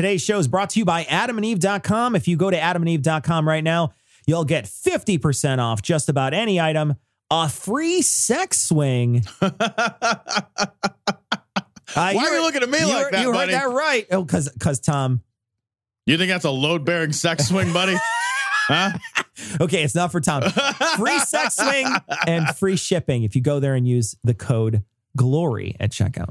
Today's show is brought to you by adamandeve.com. If you go to adamandeve.com right now, you'll get 50% off just about any item, a free sex swing. Uh, Why you are you looking at me you like heard- that, You buddy? heard that right. Oh, because because Tom. You think that's a load bearing sex swing, buddy? huh? Okay, it's not for Tom. Free sex swing and free shipping if you go there and use the code GLORY at checkout.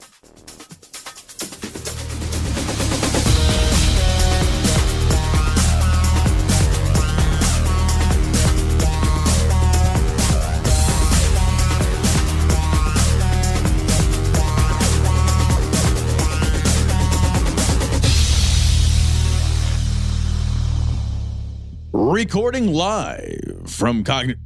Recording live from Cognitive.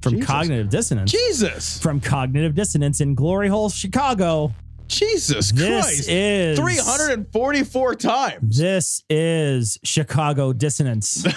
From Jesus. cognitive dissonance. Jesus. From cognitive dissonance in Glory Hole, Chicago. Jesus This Christ. is 344 times. This is Chicago dissonance.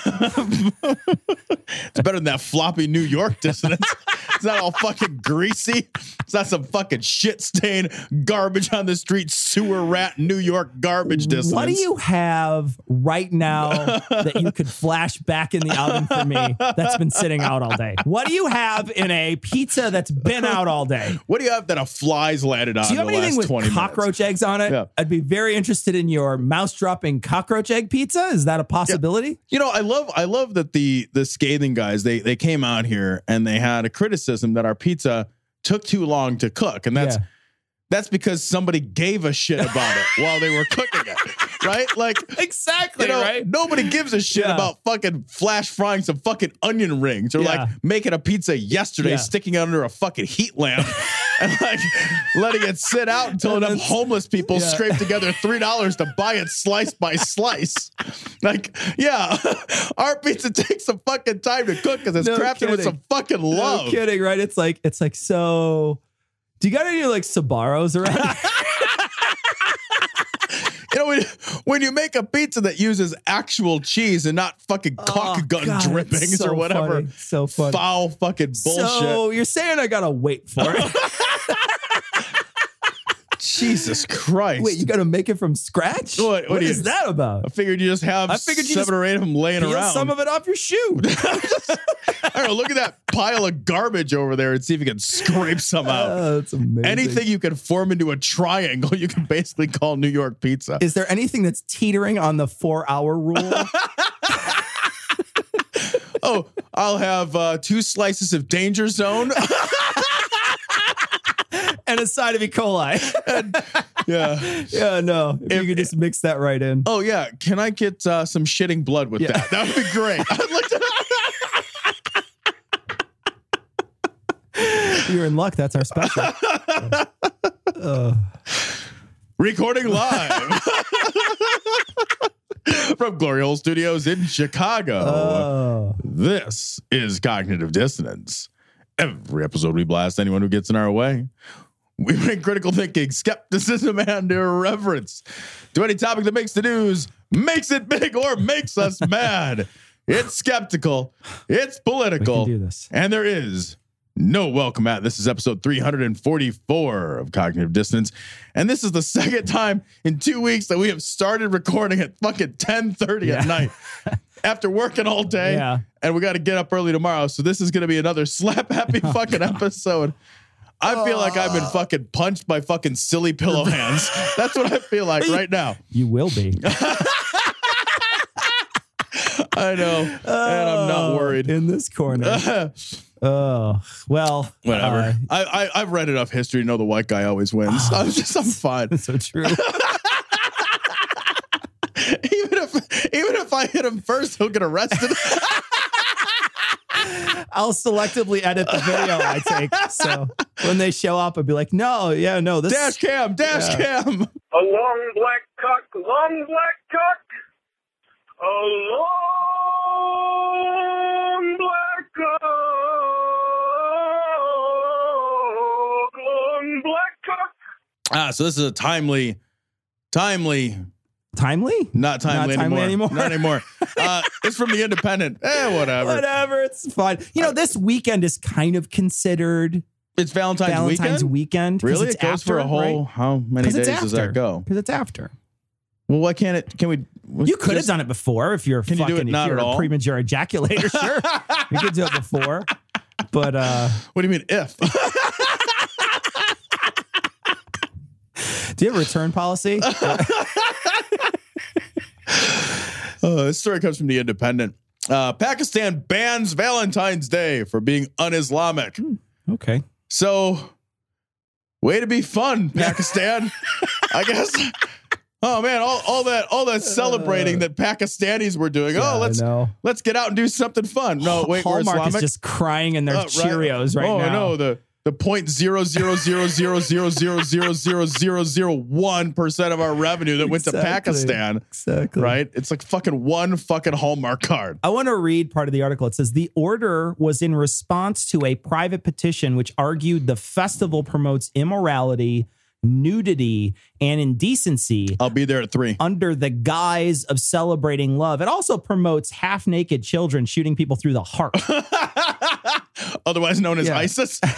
It's better than that floppy New York dissonance. it's not all fucking greasy. It's not some fucking shit stain garbage on the street, sewer rat New York garbage dissonance. What do you have right now that you could flash back in the oven for me that's been sitting out all day? What do you have in a pizza that's been out all day? What do you have that a fly's landed on Do you have anything with 20 cockroach eggs on it? Yeah. I'd be very interested in your mouse dropping cockroach egg pizza. Is that a possibility? You know, I love I love that the the scathing guys they they came out here and they had a criticism that our pizza took too long to cook, and that's Yeah. that's because somebody gave a shit about it while they were cooking it, right? Like. Exactly, You know, right? nobody gives a shit Yeah. about fucking flash frying some fucking onion rings or Yeah. like making a pizza yesterday, Yeah. sticking it under a fucking heat lamp and like letting it sit out until enough homeless people Yeah. scrape together three dollars to buy it slice by slice. Like, yeah, our pizza takes some fucking time to cook because it's No crafted with some fucking love. No kidding, right? It's like it's like so. Do you got any like Sbarro's around? You know, when, when you make a pizza that uses actual cheese and not fucking oh, cock Oh, gun God, drippings so or whatever funny. So funny. foul fucking bullshit. So you're saying I gotta wait for it? Jesus Christ. wait, you gotta make it from scratch? What- what what do you- is that I figured you just have I figured you seven or eight of them laying around. some of it off your shoe. I don't know. Look at that pile of garbage over there and see if you can scrape some out. Oh, that's amazing. Anything you can form into a triangle, you can basically call New York pizza. Is there anything that's teetering on the four hour rule? oh, I'll have uh, two slices of Danger Zone. and a side of E. coli. yeah. yeah, no. If, you could just mix that right in. Oh yeah. Can I get uh, some shitting blood with Yeah. that? That would be great. I'd like to. You're in luck. That's our special. Uh, Recording live from Glory Hole Studios in Chicago. oh. This is Cognitive Dissonance. Every episode we blast anyone who gets in our way. We bring critical thinking, skepticism, and irreverence to any topic that makes the news, makes it big, or makes us mad. It's skeptical, it's political, We can do this. and there is no welcome at. This is episode 344 of Cognitive Dissonance. And this is the second time in two weeks that we have started recording at fucking 10:30 Yeah. at night after working all day. Yeah. And we got to get up early tomorrow. So this is gonna be another slap happy Oh, fucking episode. I feel like I've been fucking punched by fucking silly pillow hands. That's what I feel like right now. You will be. I know. and I'm not Oh, worried. In this corner. Oh, well. Whatever. uh, I, I I've read enough history to know the white guy always wins. I'm just I'm fine. so true. even if even if I hit him first, he'll get arrested. I'll selectively edit the video I take. So when they show up, I'll be like, no, yeah, no, this dash cam, dash Yeah. cam. A long black cock, long black cock. A long black cock, long black cock. Ah, so this is a timely, timely timely. Not timely, Not timely anymore. anymore. Not anymore. Uh, it's from the Independent. Eh, whatever. Whatever, it's fine. You know, this weekend is kind of considered It's Valentine's, Valentine's weekend. weekend. Really? it's It goes after, for a whole. right? How many days does that go? Because it's after. Well, why can't it? Can we? You could have done it before if you're Can you do fucking it if you're at a all? premature ejaculator. Sure, you could do it before. But uh, What do you mean if? do you have a return policy? Uh, this story comes from the Independent. Uh, Pakistan bans Valentine's Day for being un-Islamic. okay. So, way to be fun, Pakistan. I guess. Oh man, all, all that all that celebrating that Pakistanis were doing. Yeah, oh, let's let's get out and do something fun. No, wait, we're Hallmark Islamic. is just crying in their Oh, right. Cheerios right oh, now. no, the the point zero zero zero zero zero zero zero zero zero zero one percent of our revenue that went to Pakistan. Exactly. Right? It's like fucking one fucking Hallmark card. I want to read part of the article. It says the order was in response to a private petition which argued the festival promotes immorality, nudity, and indecency I'll be there at three. under the guise of celebrating love. It also promotes half naked children shooting people through the heart. Otherwise known as Yeah. ISIS.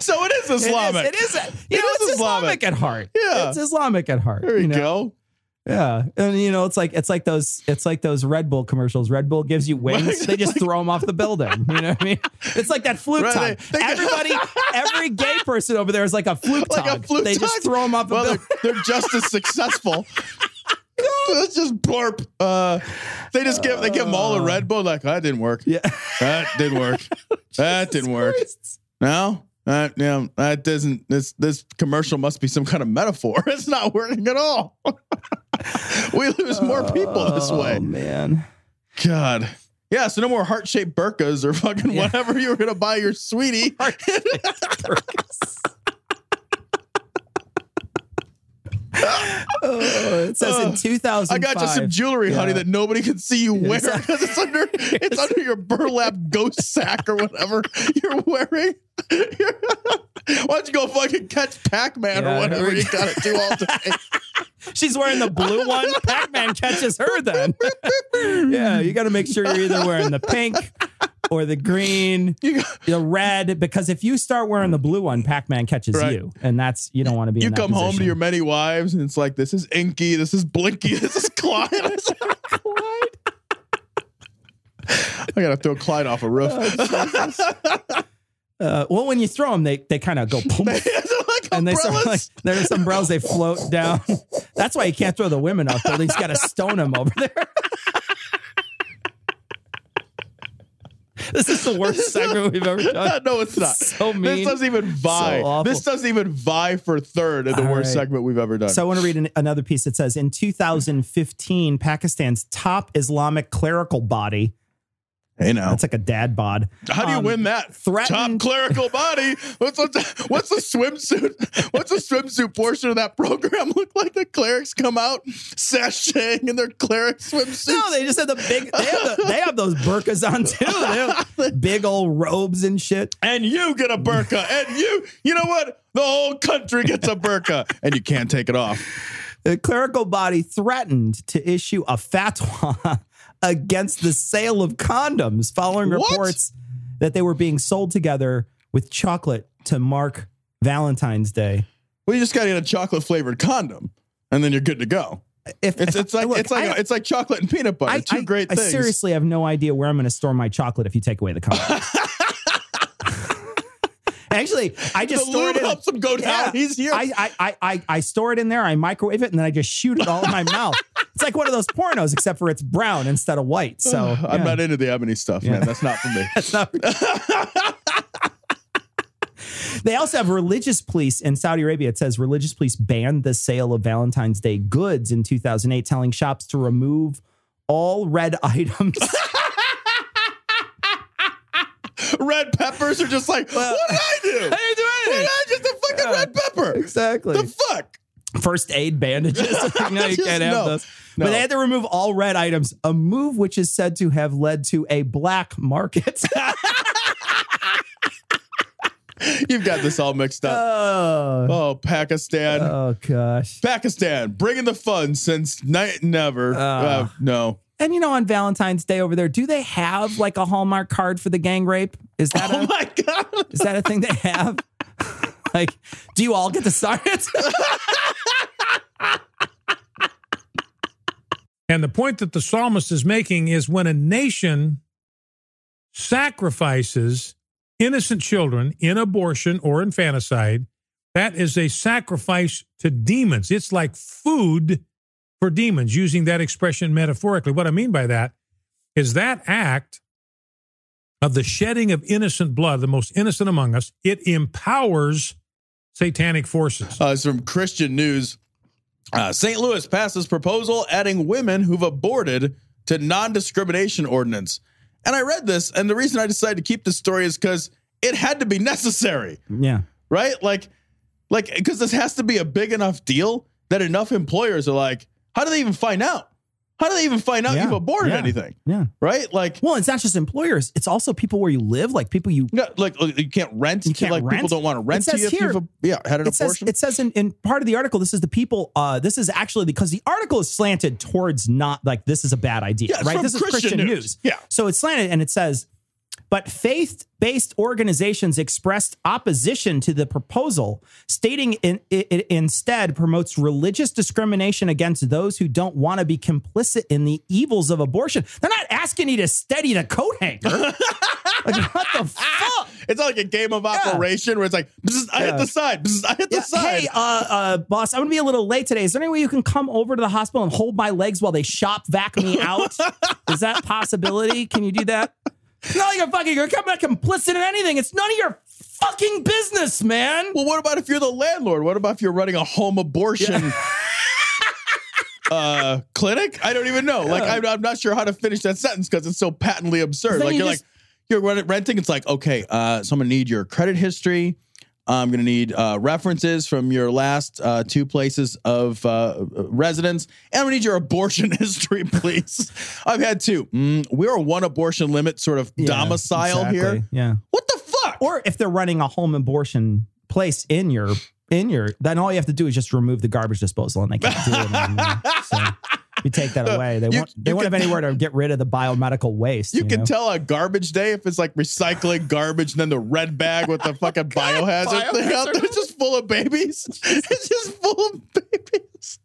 so it is Islamic. It is, it is, you It know, is it's Islamic. Islamic at heart. Yeah. It's Islamic at heart. There you, know? go. Yeah, and you know, it's like it's like those it's like those Red Bull commercials. Red Bull gives you wings; they just throw them off the building. You know what I mean? It's like that fluke Right, tug. they- they- Everybody, every gay person over there is like a fluke Like a fluke they just throw them off the well, building. they're, they're just as successful. Let's just blurp. Uh, they just give they give them all a Red Bull. Like that didn't work. Yeah, That didn't work. that didn't work. Christ. No, that yeah, that doesn't. This this commercial must be some kind of metaphor. It's not working at all. we lose more people this way. Oh man, God. Yeah, so no more heart shaped burkas or fucking Yeah. whatever you were gonna buy your sweetie. Oh, it says in Uh, 2005. I got you some jewelry, honey, that nobody can see you wear because it's under it's under your burlap ghost sack or whatever you're wearing. Why don't you go fucking catch Pac-Man Yeah, or whatever you gotta do all day? She's wearing the blue one. Pac-Man catches her then. yeah, you got to make sure you're either wearing the pink or the green, the red, because if you start wearing the blue one, Pac-Man catches Right. you, and that's you don't want to be. you in that come home to your many wives and it's like this is Inky, this is Blinky, this is Clyde. I gotta throw Clyde off a roof. Uh, well, when you throw them, they they kind of go boom, and they start like there's umbrellas they float down. That's why you can't throw the women off buildings. You got to stone them over there. this is the worst segment we've ever done. no, it's not. So mean. This doesn't even vie. awful. this doesn't even vie for third in the All worst right. segment we've ever done. So I want to read an, another piece that says in 2015, Pakistan's top Islamic clerical body, hey now, that's like a dad bod. how do you um, win that? threatened- Top clerical body. What's what's, what's the swimsuit? What's the swimsuit portion of that program look like? The clerics come out sashaying in their cleric swimsuits. No, they just have the big. They have, the, they have those burkas on too. Big old robes and shit. and you get a burka, and you, you know what? The whole country gets a burka, and you can't take it off. The clerical body threatened to issue a fatwa against the sale of condoms following What? reports that they were being sold together with chocolate to mark Valentine's Day. Well, you just got to get a chocolate flavored condom, and then you're good to go. If, It's if- it's like look, it's like I- it's like chocolate and peanut butter. I, two I- great I things. seriously have no idea where I'm going to store my chocolate if you take away the condoms. Actually, I just the store it in. helps him go down. He's here. I, I, I, I, I store it in there. I microwave it, and then I just shoot it all in my mouth. It's like one of those pornos, except for it's brown instead of white. So I'm not into the ebony stuff, man. That's not for me. That's not. They also have religious police in Saudi Arabia. It says religious police banned the sale of Valentine's Day goods in 2008, telling shops to remove all red items. Red are just like, Well, what did I do? I didn't do What did anything. I just a fucking Yeah. red pepper? exactly. The fuck? First aid bandages. no, you can't have no. those. No. But they had to remove all red items, a move which is said to have led to a black market. You've got this all mixed up. Oh, Oh, Pakistan. oh gosh. Pakistan, bringing the fun since night never. Uh. Uh, no. And you know, on Valentine's Day over there, do they have like a Hallmark card for the gang rape? Is that Oh a, my God. is that a thing they have? like, do you all get to sign it? And the point that the psalmist is making is when a nation sacrifices innocent children in abortion or infanticide, that is a sacrifice to demons. It's like food for demons, using that expression metaphorically. What I mean by that is that act of the shedding of innocent blood, the most innocent among us, it empowers satanic forces. Uh, it's from Christian News. Uh, St. Louis passes proposal adding women who've aborted to non-discrimination ordinance. And I read this, and the reason I decided to keep this story is because it had to be necessary, yeah. right? Like, like because this has to be a big enough deal that enough employers are like, how do they even find out? How do they even find out Yeah. you've aborted Yeah. anything? Yeah. Right? Like, Well, it's not just employers, it's also people where you live, like people you no, like you can't rent. You can't like people don't want to rent It to says you if here- you've yeah had an it says it says in, in part of the article this is the people uh this is actually because the article is slanted towards not like this is a bad idea Yeah, right this is Christian christian News. news. Yeah. so it's slanted and it says but faith-based organizations expressed opposition to the proposal stating in, it, instead promotes religious discrimination against those who don't want to be complicit in the evils of abortion they're not asking you to steady the coat hanger like what the fuck It's like a game of operation where it's like, "Bzz, I hit the side, bzz, I hit the Yeah, side. Hey, uh, uh, boss, I'm gonna be a little late today. Is there any way you can come over to the hospital and hold my legs while they shop vac me out? Is that a possibility? Can you do that? It's not like you're fucking you're coming complicit in anything. It's none of your fucking business, man. well, what about if you're the landlord? What about if you're running a home abortion uh, clinic? I don't even know. Like, I'm, I'm not sure how to finish that sentence because it's so patently absurd. Like, you you're just- like, you're renting. It's like, okay, uh, so I'm gonna need your credit history. I'm gonna need uh, references from your last uh, two places of uh, residence, and I'm gonna need your abortion history, please. I've had two. Mm, we're a one abortion limit sort of Yeah, domicile exactly. here. Yeah. What the fuck? Or if they're running a home abortion place in your in your, then all you have to do is just remove the garbage disposal, and they can't do it anymore. So you take that away. They You- won't. They won't can- have anywhere to get rid of the biomedical waste. You, can know? tell on garbage day if it's like recycling garbage and then the red bag with the fucking biohazard thing out there. It's just full of babies. It's just full of babies.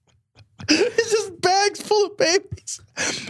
It's just bags full of babies.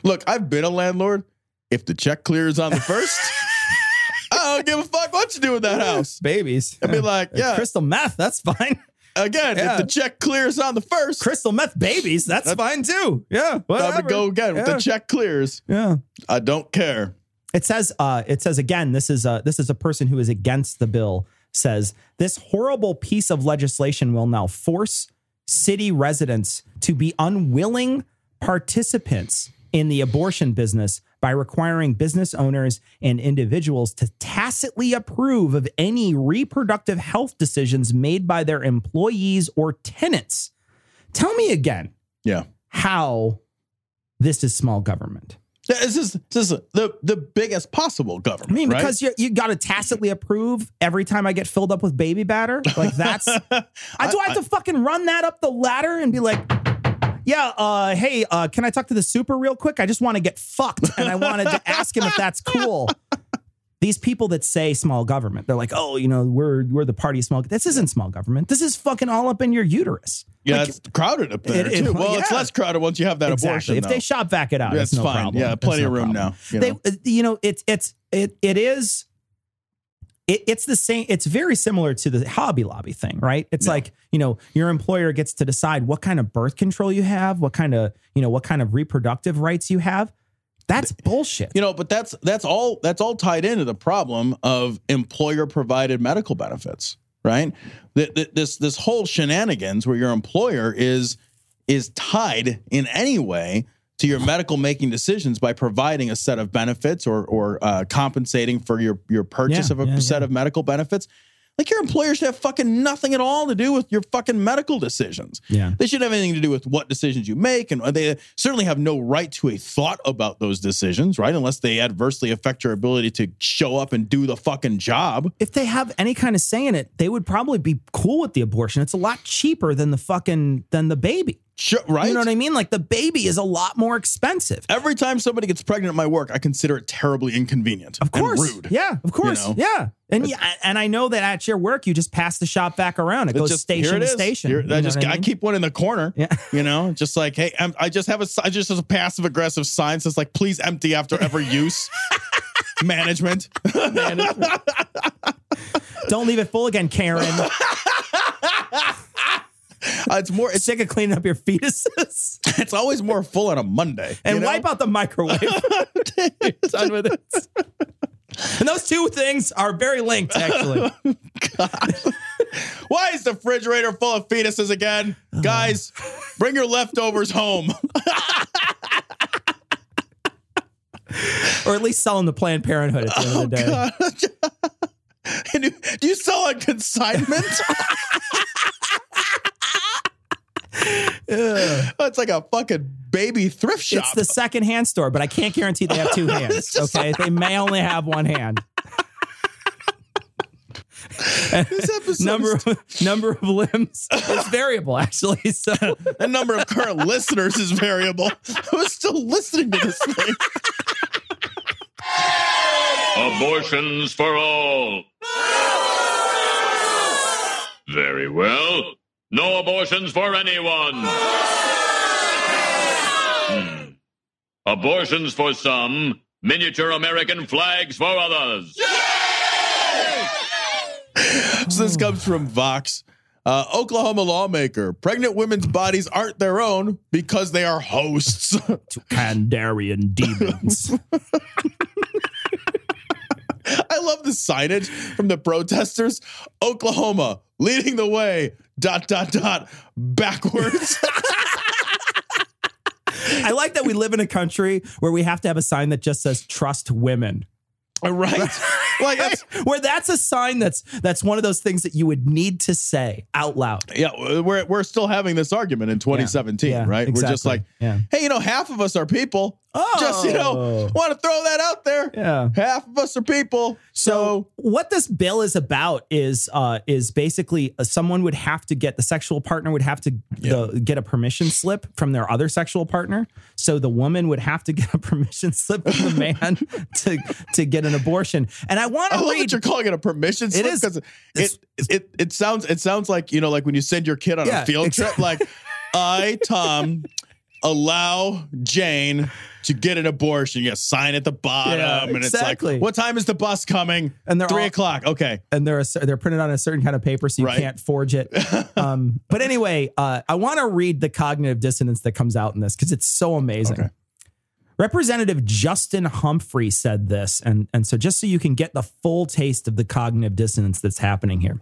Look, I've been a landlord. If the check clears on the first, I don't give a fuck what you do with that house. babies. I'd be like, yeah. crystal meth. That's fine. Again, Yeah. if the check clears on the first, crystal meth babies. That's fine too. Yeah, whatever. gonna go again. If the check clears, yeah. I don't care. It says. Uh, it says again. This is a this is a person who is against the bill. Says this horrible piece of legislation will now force city residents to be unwilling participants in the abortion business by requiring business owners and individuals to tacitly approve of any reproductive health decisions made by their employees or tenants. Tell me again Yeah. how this is small government. This is this is the the biggest possible government. I mean, right? because you you got to tacitly approve every time I get filled up with baby batter. Like that's I, do I have to fucking run that up the ladder and be like, yeah, uh, hey, uh, can I talk to the super real quick? I just want to get fucked, and I wanted to ask him if that's cool. These people that say small government, they're like, oh, you know, we're we're the party of small. This isn't small government. This is fucking all up in your uterus. Yeah, Like, it's crowded up there It- it- too. Well, it's less crowded once you have that exactly. abortion. If they shop back it out, Yeah, it's it's no fine. problem. Yeah, plenty no of room problem. now, you they, know. uh, you know, it's it's it it is. It, it's the same. It's very similar to the Hobby Lobby thing, right? It's like you know, your employer gets to decide what kind of birth control you have, what kind of you know, what kind of reproductive rights you have. That's bullshit. you know, but that's that's all that's all tied into the problem of employer provided medical benefits, right? Th- th- This this whole shenanigans where your employer is is tied in any way to your medical making decisions by providing a set of benefits or or uh, compensating for your your purchase Yeah, of a yeah, set yeah. of medical benefits. Like your employer should have fucking nothing at all to do with your fucking medical decisions. Yeah. They shouldn't have anything to do with what decisions you make. And they certainly have no right to a thought about those decisions, right? Unless they adversely affect your ability to show up and do the fucking job. If they have any kind of say in it, they would probably be cool with the abortion. It's a lot cheaper than the fucking than the baby. Sure, right? You know what I mean? Like the baby is a lot more expensive. Every time somebody gets pregnant at my work, I consider it terribly inconvenient. Of course. Rude. Yeah, of course. know? Yeah. And yeah, and I know that at your work you just pass the shop back around. It It's goes just station it to station. Here- You I just I, mean? keep one in the corner. Yeah. You know, just like hey, I'm, I just have a I just have a passive aggressive sign says like please empty after every use. Management. Don't leave it full again, Karen. Uh, it's more. It's Sick of cleaning up your fetuses. it's always more full on a Monday. and you know? wipe out the microwave. Done with it. And those two things are very linked, actually. Why is the refrigerator full of fetuses again, guys? Bring your leftovers home. or at least sell them to Planned Parenthood at the end of the day. And do, do you sell on consignment? it's like a fucking baby thrift shop. It's the second-hand store, but I can't guarantee they have two hands. just Okay, they may only have one hand. this episode number of, number of limbs is variable, actually. So the number of current listeners is variable. Who's still listening to this thing? Abortions for all. Very well. No abortions for anyone. Hmm. Abortions for some, miniature American flags for others. So this comes from Vox. Uh, Oklahoma lawmaker. Pregnant women's bodies aren't their own because they are hosts. to Kandarian demons. I love the signage from the protesters. Oklahoma leading the way. Dot dot dot backwards. I like that we live in a country where we have to have a sign that just says "Trust women." Uh, right? Like that's where that's a sign that's that's one of those things that you would need to say out loud. yeah. Uh, we're we're still having this argument in 2017, Yeah, right? We're just like, Yeah. hey, you know, half of us are people. Oh. Just you know, want to throw that out there. Yeah. Half of us are people. So, what this bill is about is uh, is basically uh, someone would have to get the sexual partner would have to the, get a permission slip from their other sexual partner. So the woman would have to get a permission slip from the man to to get an abortion. And I want to read. that you're calling it a permission slip because It's- it, it it sounds it sounds like you know like when you send your kid on Yeah, a field trip exactly. like I Tom allow Jane to get an abortion. You sign at the bottom, Yeah, and exactly. it's like, what time is the bus coming? And they're three all- o'clock. Okay, and they're a, they're printed on a certain kind of paper, so you Right. can't forge it. Um, but anyway, uh, I want to read the cognitive dissonance that comes out in this because it's so amazing. Okay. Representative Justin Humphrey said this, and and so just so you can get the full taste of the cognitive dissonance that's happening here.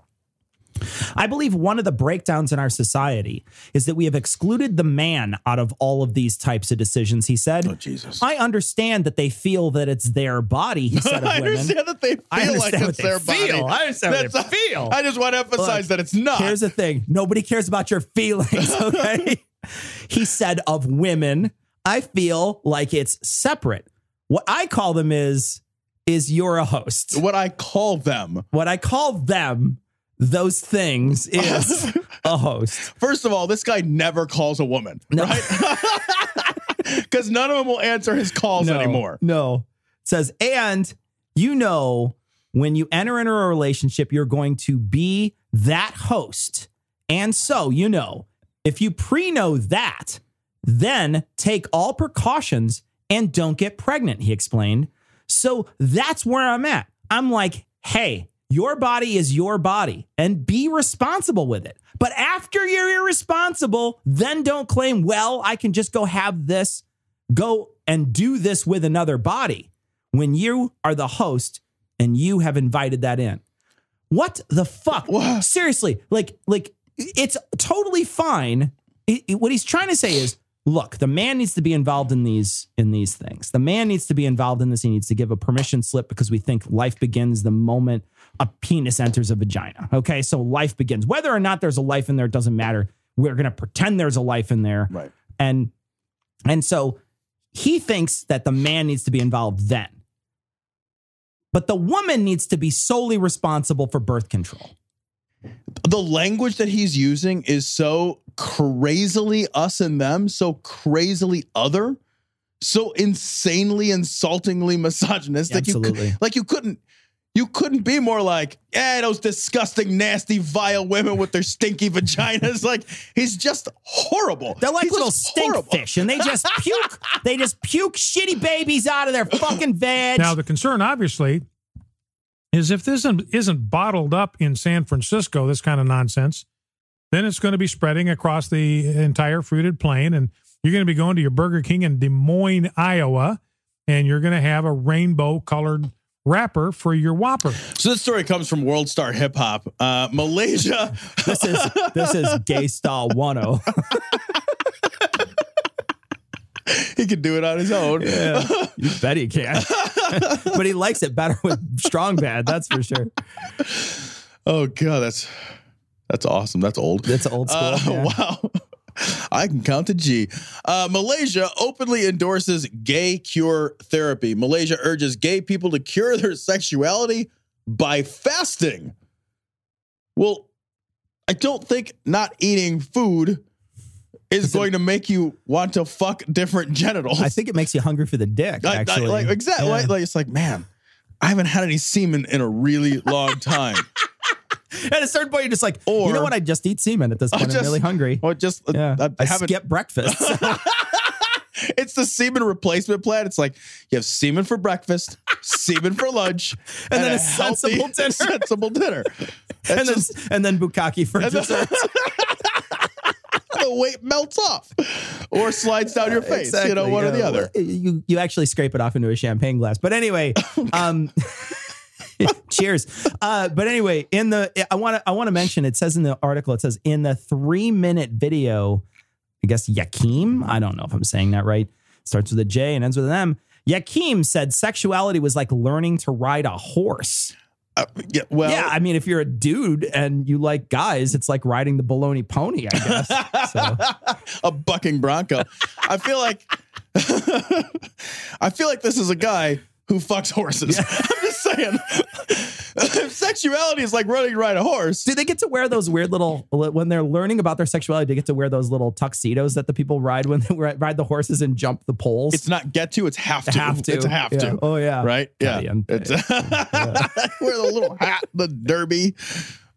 I believe one of the breakdowns in our society is that we have excluded the man out of all of these types of decisions. He said, Oh, Jesus. I understand that they feel that it's their body, he said of I understand that they feel like it's their feel. body. I understand what they That's- feel. I just want to emphasize Look, that it's not. Here's the thing nobody cares about your feelings, okay? he said of women, I feel like it's separate. What I call them is, is you're a host. what I call them. What I call them, those things, is a host. First of all, this guy never calls a woman, No. right? Because none of them will answer his calls anymore. No. It says, and you know, when you enter into a relationship, you're going to be that host. And so, you know, if you pre know that, then take all precautions and don't get pregnant, he explained. So that's where I'm at. I'm like, hey, your body is your body and be responsible with it. But after you're irresponsible, then don't claim, well, I can just go have this, go and do this with another body when you are the host and you have invited that in. What the fuck? What? Seriously, like, like it's totally fine. It- it- what he's trying to say is look, the man needs to be involved in these in these things. The man needs to be involved in this. He needs to give a permission slip because we think life begins the moment a penis enters a vagina. Okay, so life begins. Whether or not there's a life in there doesn't matter. We're going to pretend there's a life in there. Right. And and so he thinks that the man needs to be involved then. But the woman needs to be solely responsible for birth control. the language that he's using is so crazily us and them, so crazily other, so insanely insultingly misogynistic. You Absolutely. could, like you couldn't you couldn't be more like, eh, those disgusting, nasty, vile women with their stinky vaginas. like he's just horrible. They're like He's little stink horrible. fish, and they just puke. they just puke shitty babies out of their fucking veg. Now, the concern, obviously, is if this isn't, isn't bottled up in San Francisco, this kind of nonsense, then it's going to be spreading across the entire fruited plain. And you're going to be going to your Burger King in Des Moines, Iowa, and you're going to have a rainbow colored wrapper for your Whopper. So this story comes from World Star Hip Hop. Uh, Malaysia. this is this is gay style one oh. he can do it on his own. You bet he can. but he likes it better with strong bad, that's for sure. Oh god, that's that's awesome. That's old. That's old school. Uh, yeah. Wow. I can count to G. Uh, Malaysia openly endorses gay cure therapy. Malaysia urges gay people to cure their sexuality by fasting. Well, I don't think not eating food is going to make you want to fuck different genitals. I think it makes you hungry for the dick, I- I- actually. like exactly. Yeah. Like, like, it's like, man, I haven't had any semen in a really long time. At a certain point, you're just like, Or- you know what? I just eat semen at this I point. I'm just- really hungry. Or just Yeah. I, I haven't skip breakfast. it's the semen replacement plan. It's like you have semen for breakfast, semen for lunch, And then a healthy, sensible dinner. Sensible dinner. and then just- and then bukkake for And dessert. the weight melts off or slides down your face. you know, Exactly, one or the other. You you actually scrape it off into a champagne glass. But anyway, um cheers. Uh but anyway, in the I want to I want to mention it says in the article it says in the 3 minute video, I guess Yakim, I don't know if I'm saying that right. Starts with a J and ends with an M. Yakim said sexuality was like learning to ride a horse. Uh, yeah, well, yeah, I mean, if you're a dude and you like guys, it's like riding the baloney pony, I guess. So a bucking bronco. I feel like I feel like this is a guy who fucks horses. Just saying. sexuality is like running to ride a horse, Do they get to wear those weird little when they're learning about their sexuality? They get to wear those little tuxedos that the people ride when they ride the horses and jump the poles. it's not get to, it's have to. have to. It's have Yeah. to. Oh yeah. Right? Yeah. Caliente. It's wear the little hat, the derby.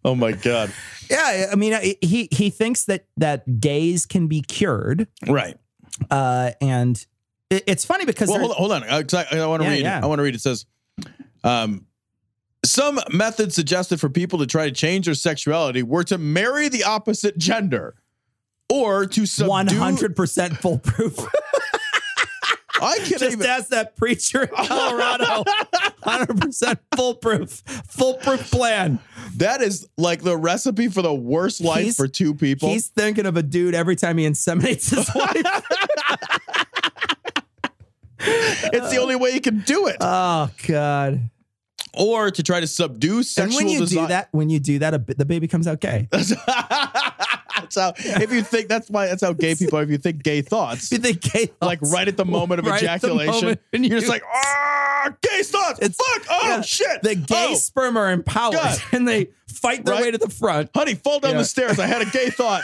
Oh my god. Yeah. I mean, he he thinks that that gays can be cured, Right. uh, and it- it's funny because Well, hold on, hold on. Uh, 'cause I, I want to Yeah, read. yeah. I want to read. It says, um, some methods suggested for people to try to change their sexuality were to marry the opposite gender, or to subdue. one hundred percent foolproof. I can't Just even. ask that preacher in Colorado. Hundred percent foolproof, foolproof plan. That is like the recipe for the worst life He's- for two people. He's thinking of a dude every time he inseminates his wife. it's the only way you can do it, oh God. Or to try to subdue sexual. And when you desire. do that, when you do that, the baby comes out gay. that's how. If you think that's why that's how gay people. are. If you think gay thoughts, You think gay like right at the moment of Right ejaculation, moment you're you- just like, ah, gay thoughts. It's- Fuck. Oh yeah, shit. The gay Oh, sperm are empowered God. and they fight their Right? way to the front. honey, fall down Yeah. the stairs. I had a gay thought.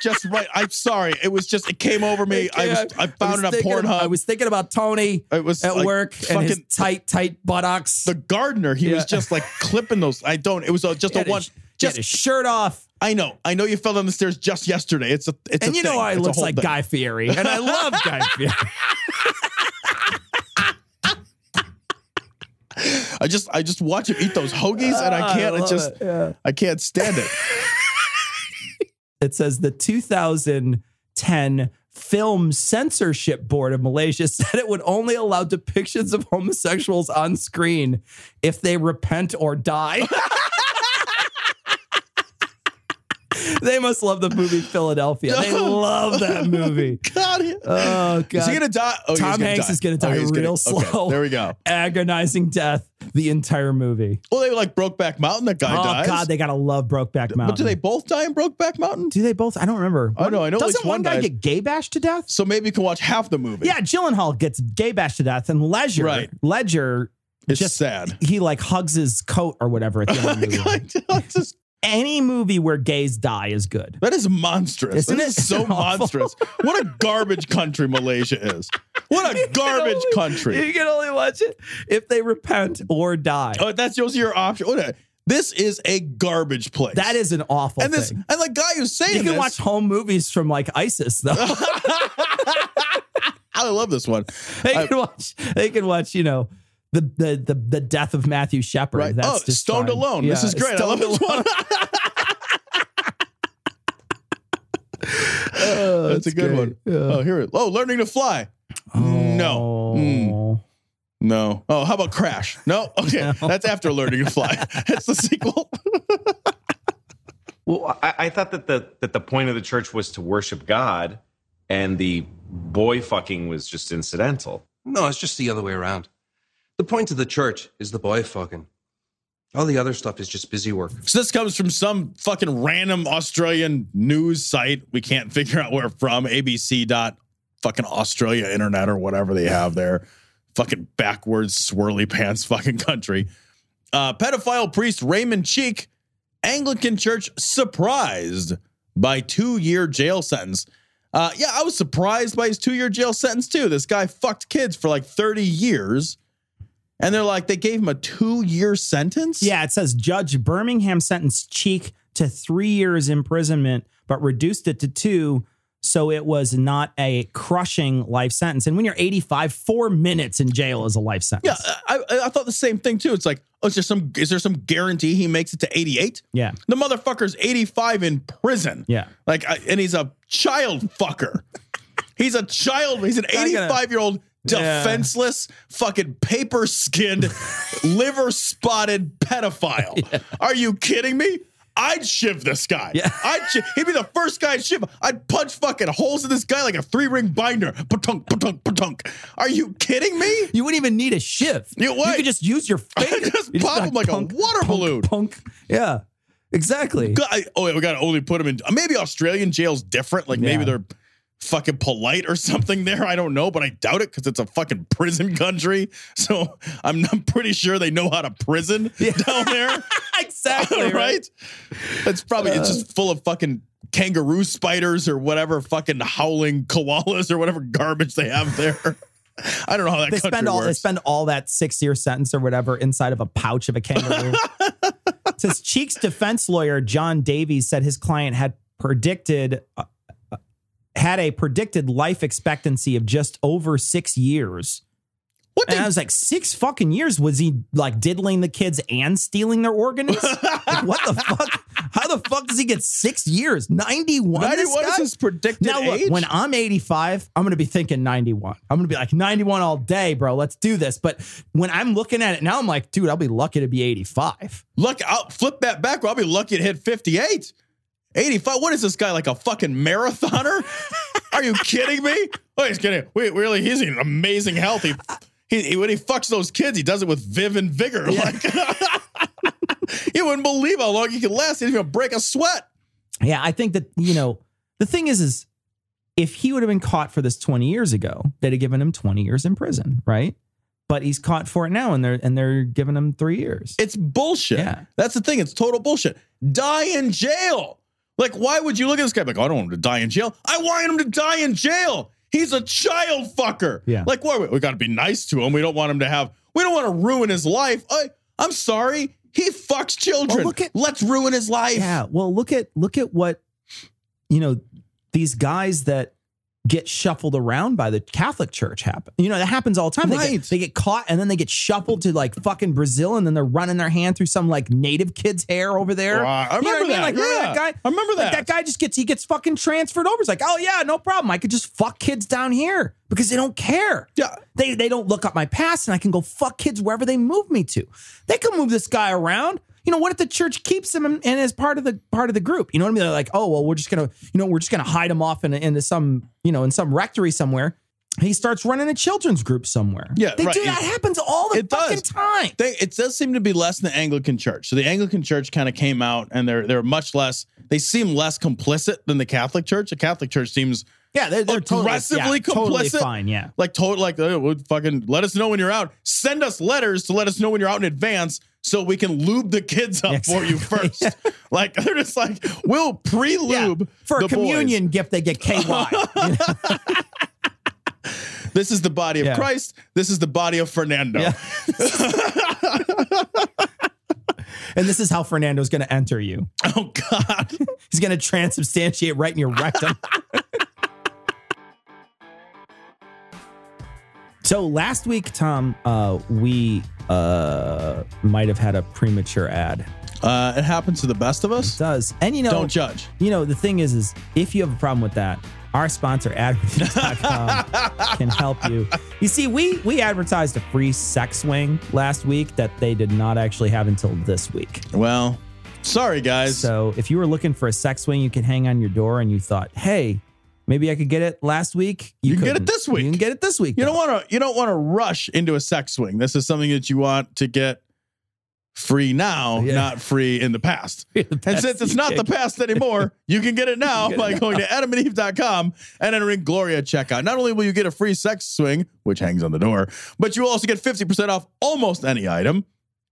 just right. I'm sorry. It was just. It came over me. I was. I found was it on Pornhub. I was thinking about Tony It was at like work and his tight, tight buttocks. the gardener. He was just like clipping those. I don't. It was uh, a, just a one. his- Just his shirt off. I know. I know you fell down the stairs just yesterday. It's a. It's a and a you know thing. he It's looks like thing. Guy Fieri. And I love Guy Fieri. I just. I just watch him eat those hoagies, and Ah, I can't. I just. it, yeah. I can't stand it. It says the 2010 Film Censorship Board of Malaysia said it would only allow depictions of homosexuals on screen if they repent or die. they must love the movie Philadelphia. They love that movie. God. Oh god. Is he gonna die? Oh, Tom gonna Hanks die. is gonna Oh, die he's real okay, slow. there we go. Agonizing death the entire movie. Well, they like Brokeback Mountain. That guy oh dies. god, they gotta love Brokeback Mountain. but do they both die in Brokeback Mountain? Do they both? I don't remember. I know, I know Doesn't one one guy get gay bashed to death? So maybe you can watch half the movie. Yeah, Gyllenhaal gets gay bashed to death, and Ledger, Right. Ledger, it's just- sad. he like hugs his coat or whatever at the end of the movie. Just- Any movie where gays die is good. that is monstrous. Isn't That it? is so awful? monstrous. What a garbage country Malaysia is. What a garbage You country. You can only watch it if they repent or die. Oh, that's just your option. What a, this is a garbage place. that is an awful and this thing. and the guy who's saying You can this, watch home movies from like ISIS though. I love this one. they I- can watch. They can watch. You know. The, the the the death of Matthew Shepard. Right. That's oh, just Stoned fine. Alone. This is great. I love Stoned this one. Oh, That's a good great. one. Yeah. Oh, here. it- Oh, learning to fly. No. Mm. Oh. No. Oh, how about Crash? No. Okay, that's after learning to fly. That's the sequel. Well, I, I thought that the that the point of the church was to worship God, and the boy fucking was just incidental. No, it's just the other way around. The point of the church is the boy fucking. All the other stuff is just busy work. So this comes from some fucking random Australian news site. We can't figure out where from. ABC dot fucking Australia internet or whatever they have there. Fucking backwards swirly pants fucking country. Uh, pedophile priest Raymond Cheek, Anglican Church surprised by two year jail sentence. Uh, yeah, I was surprised by his two year jail sentence too. This guy fucked kids for like 30 years. And they're like, they gave him a two year sentence? Yeah, it says Judge Birmingham sentenced Cheek to three years imprisonment, but reduced it to two. So it was not a crushing life sentence. And when you're 85, four minutes in jail is a life Yeah, sentence. I, I I thought the same thing too. It's like, oh, is there some is there some guarantee he makes it to 88? Yeah. The motherfucker's 85 in prison. Yeah. Like, I, and he's a child fucker. he's a child. He's an Not gonna- 85 year old Yeah. defenseless, fucking paper skinned, liver spotted pedophile. Are you kidding me? I'd shiv this guy. Yeah. I'd he'd be the first guy I'd shiv. I'd punch fucking holes in this guy like a three ring binder. Patunk, patunk, patunk. Are you kidding me? You wouldn't even need a shiv. You what? you could just use your finger. Just You pop be him like a water punk, balloon. Punk. Yeah. Exactly. God, I- oh, we got to only put him in. Maybe Australian jail's different. Like maybe they're fucking polite or something there. I don't know, but I doubt it because it's a fucking prison country. So I'm, I'm pretty sure they know how to prison down there. exactly. right? It's probably it's just full of fucking kangaroo spiders or whatever fucking howling koalas or whatever garbage they have there. I don't know how that They country spend all works. they spend all that six year sentence or whatever inside of a pouch of a kangaroo. It says Cheek's defense lawyer John Davies said his client had predicted uh, uh, had a predicted life expectancy of just over six years. what And the I was like, six fucking years? Was he like diddling the kids and stealing their organs? like, what the fuck? How the fuck does he get six years? 91? this 91 is his predicted Now, look, age? when I'm 85, I'm going to be thinking 91. I'm going to be like 91 all day, bro. Let's do this. But when I'm looking at it now, I'm like, dude, I'll be lucky to be 85. Look, I'll flip that back. I'll be lucky to hit 58. 85. What is this guy like a fucking marathoner? Are you kidding me? Oh, he's kidding. Wait, really? He's in amazing health. He, he, he- when he fucks those kids, he does it with viv and vigor. Like, you wouldn't believe how long he can last. He's gonna break a sweat. Yeah, I think that, you know, the thing is, is if he would have been caught for this 20 years ago, they'd have given him 20 years in prison, right? But he's caught for it now and they're and they're giving him three years. It's bullshit. Yeah. That's the thing. It's total bullshit. Die in jail. Like, why would you look at this guy like, I don't want him to die in jail? I want him to die in jail. He's a child fucker. Yeah. Like, what? We got to be nice to him. We don't want him to have, we don't want to ruin his life. I, I'm sorry. He fucks children. Well, look at- Let's ruin his life. Yeah. Well, look at look at what you know these guys that get shuffled around by the Catholic Church happen. You know that happens all the time. They, Right. get, they get caught and then they get shuffled to like fucking Brazil, and then they're running their hand through some like native kid's hair over there. Right. I You know what remember that. Like, remember Yeah. that guy? I remember Like, that. that guy just gets he gets fucking transferred over. It's like, oh yeah, no problem. I could just fuck kids down here because they don't care. Yeah. They they don't look up my past, and I can go fuck kids wherever they move me to. They can move this guy around. You know, what if the church keeps him and, as part of the part of the group? You know what I mean? They're like, oh well, we're just gonna, you know, we're just gonna hide him off in, into some, you know, in some rectory somewhere. He starts running a children's group somewhere. Yeah, they right. do that happens all the It fucking does. time. They, it does seem to be less in the Anglican Church. So the Anglican Church kind of came out, and they're they're much less. They seem less complicit than the Catholic Church. The Catholic Church seems Yeah, they're, they're aggressively totally, yeah, totally complicit. fine. Yeah. like total like oh, fucking let us know when you're out. Send us letters to let us know when you're out in advance so we can lube the kids up for you Exactly. first. like they're just like we'll pre-lube Yeah. For a the boys. communion gift, they get KY. This is the body of Yeah. Christ. This is the body of Fernando. Yeah. and this is how Fernando's going to enter you. Oh God. He's going to transubstantiate right in your rectum. So last week, Tom, uh, we uh, might have had a premature ad. Uh, it happens to the best of It us. does, and you know, Don't judge. You know, the thing is, is if you have a problem with that, our sponsor, advertising.com, can help you. You see, we we advertised a free sex swing last week that they did not actually have until this week. Well, sorry guys. So if you were looking for a sex swing you could hang on your door and you thought, hey, maybe I could get it last week, You can get it this week. You can get it this week. You though. don't want to. You don't want to rush into a sex swing. This is something that you want to get free now, Yeah. not free in the past. The And since it's not can the past anymore, you can get it now get it by now. going to adamandeve.com and entering Gloria checkout. Not only will you get a free sex swing, which hangs on the door, but you will also get 50% off almost any item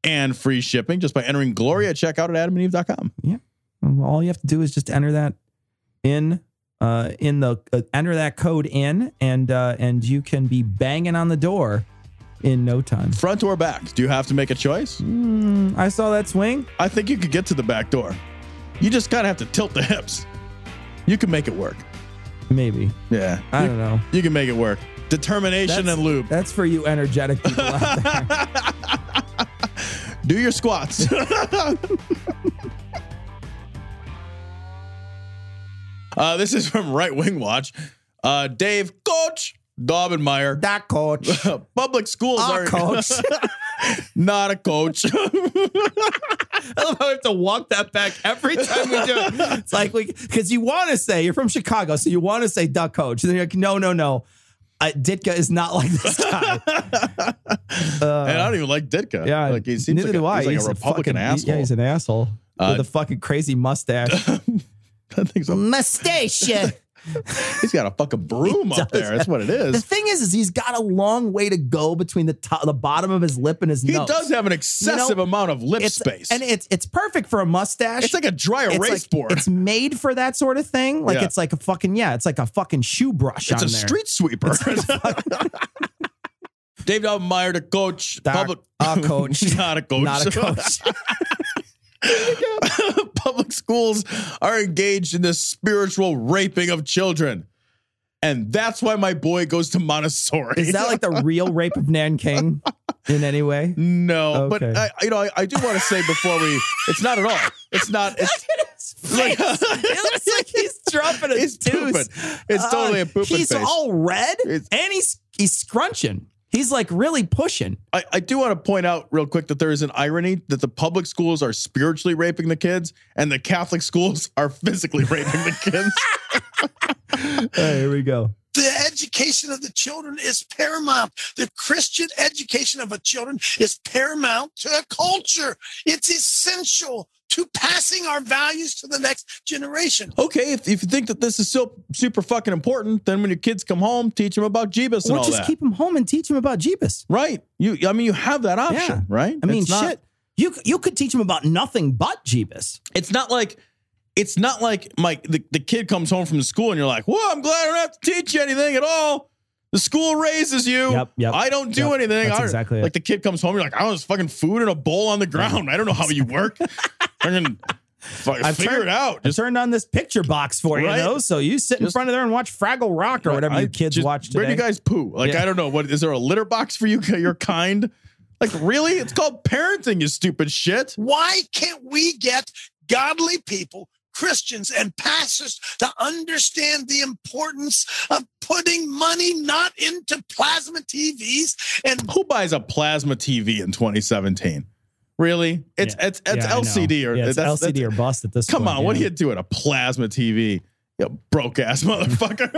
and free shipping just by entering Gloria at checkout at adamandeve.com. Well, all you have to do is just enter that in uh, in the uh, enter that code in and uh, and you can be banging on the door in no time. Front or back? Do you have to make a choice? Mm, I saw that swing. I think you could get to the back door. You just kind of have to tilt the hips. You can make it work. Maybe Yeah. I you, don't know. you can make it work. Determination That's- and lube. That's for you energetic people out there. Do your squats. uh, this is from Right Wing Watch. Uh, Dave Coach Daubenmire. that coach. Public schools are coach. not a coach. I love how we have to walk that back every time we do it. It's like we because you want to say you're from Chicago, so you want to say duck coach. And then you're like, no, no, no. Uh, Ditka is not like this guy. and I don't even like Ditka. Yeah, like he seems neither like, do a, I. he's like He's a Republican fucking, asshole. Yeah, he's an asshole Uh, with a fucking crazy mustache. I think so. mustache. He's got a fucking broom up there. That's what it The thing is, is he's got a long way to go between the top, the bottom of his lip and his nose. He nose. does have an excessive amount of lip it's, space. and it's it's perfect for a mustache. it's like a dry It's erase like- board. It's made for that sort of thing. Like Yeah. it's like a fucking yeah. It's like a fucking shoe brush. It's on a there. street sweeper. Dave Meyer, the coach, Doc- public a coach. not a coach, Not a coach. schools are engaged in this spiritual raping of children, and that's why my boy goes to Montessori. Is that like the real rape of Nanking in any way? no? But I, you know, I, I do want to say before we, it's not at all. It's not. It's Face. it looks like he's dropping a It's pooping. deuce. It's totally a pooping He's face. all red It's- and he's he's scrunching. He's like really pushing. I, I do want to point out real quick that there is an irony that the public schools are spiritually raping the kids and the Catholic schools are physically raping the kids. here we go. The education of the children is paramount. The Christian education of the children is paramount to a culture. It's essential to passing our values to the next generation. okay, if, if you think that this is so super fucking important, then when your kids come home, teach them about Jeebus and Or all just that. keep them home and teach them about Jeebus. right. You, I mean, you have that option, Yeah. right? I mean, It's not- shit. You you could teach them about nothing but Jeebus. It's not like. It's not like my the, the kid comes home from the school and you're like, well, I'm glad I don't have to teach you anything at all. The school raises you. Yep, yep, I don't do yep. anything. That's I- exactly it. like the kid comes home, you're like, I was fucking food in a bowl on the ground. I don't know how you work. Fucking fucking I've figure turned- it out. I Just turned on this picture box for you, though. So you sit in front of there and watch Fraggle Rock or whatever I you kids just- watch Where do you guys poo? Like, Yeah. I don't know. What is there a litter box for you? Your kind? Like, really? It's called parenting, you stupid shit. Why can't we get godly people, Christians and pastors to understand the importance of putting money not into plasma TVs and Who buys a plasma TV in 2017? Really? It's Yeah. it's it's Yeah, LCD or yeah, it's that's, LCD that's- or bust at this Come point. on, what are you doing? A plasma TV? You broke ass motherfucker.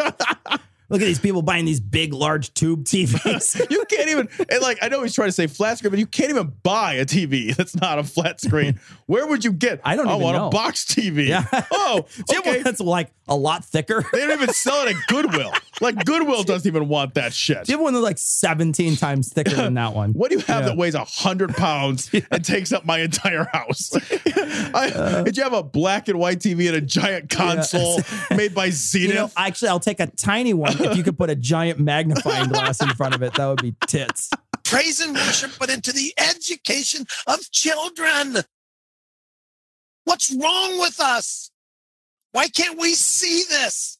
Look at these people buying these big, large tube TVs. you can't even and like I know he's trying to say flat screen, but you can't even buy a TV that's not a flat screen. Where would you get? I don't I even want know. a box TV. Yeah. Oh, Do you have okay. one that's like a lot thicker? They don't even sell it at Goodwill. Like Goodwill doesn't even want that shit. Do you have one that's like 17 times thicker than that one? What do you have Yeah. that weighs a hundred pounds and takes up my entire house? I, Uh. did you have a black and white TV and a giant console made by Zenith? You know, actually, I'll take a tiny one if you could put a giant magnifying glass in front of it. That would be tits. praise and worship, but into the education of children. What's wrong with us? Why can't we see this?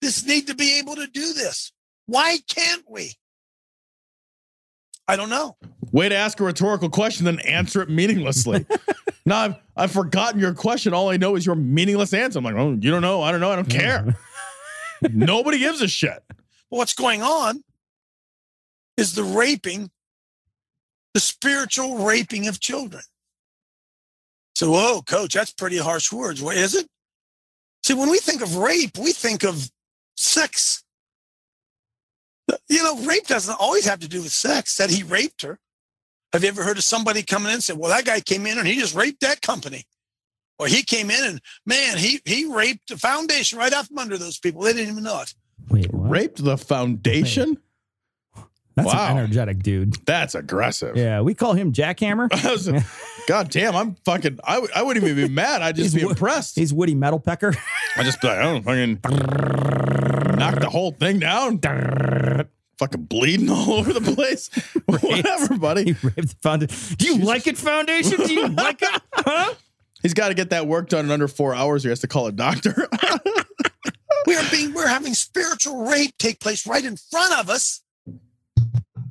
This need to be able to do this. Why can't we? I don't know. Way to ask a rhetorical question, then answer it meaninglessly. now I've I've forgotten your question. All I know is your meaningless answer. I'm like, oh, you don't know. I don't know. I don't care. Nobody gives a shit. But what's going on is the raping, the spiritual raping of children. So, whoa, coach, that's pretty harsh words. What is it? See, when we think of rape, we think of sex. You know, rape doesn't always have to do with sex, that he raped her. Have you ever heard of somebody coming in and say, well, that guy came in and he just raped that company? Or he came in and man, he he raped the foundation right out from under those people. They didn't even know it. Wait, what? Raped the foundation? That's Wow. an energetic dude. That's aggressive. Yeah, we call him Jackhammer. God damn, I'm fucking. I, w- I wouldn't even be mad. I'd just He's be wo- impressed. He's Woody Metal Pecker. I just be like, oh, fucking knock the whole thing down. fucking bleeding all over the place. Whatever, buddy. he raped the foundation. Do you like it, Foundation? Do you like it? Huh? He's got to get that work done in under four hours. Or he has to call a doctor. We are being we're having spiritual rape take place right in front of us.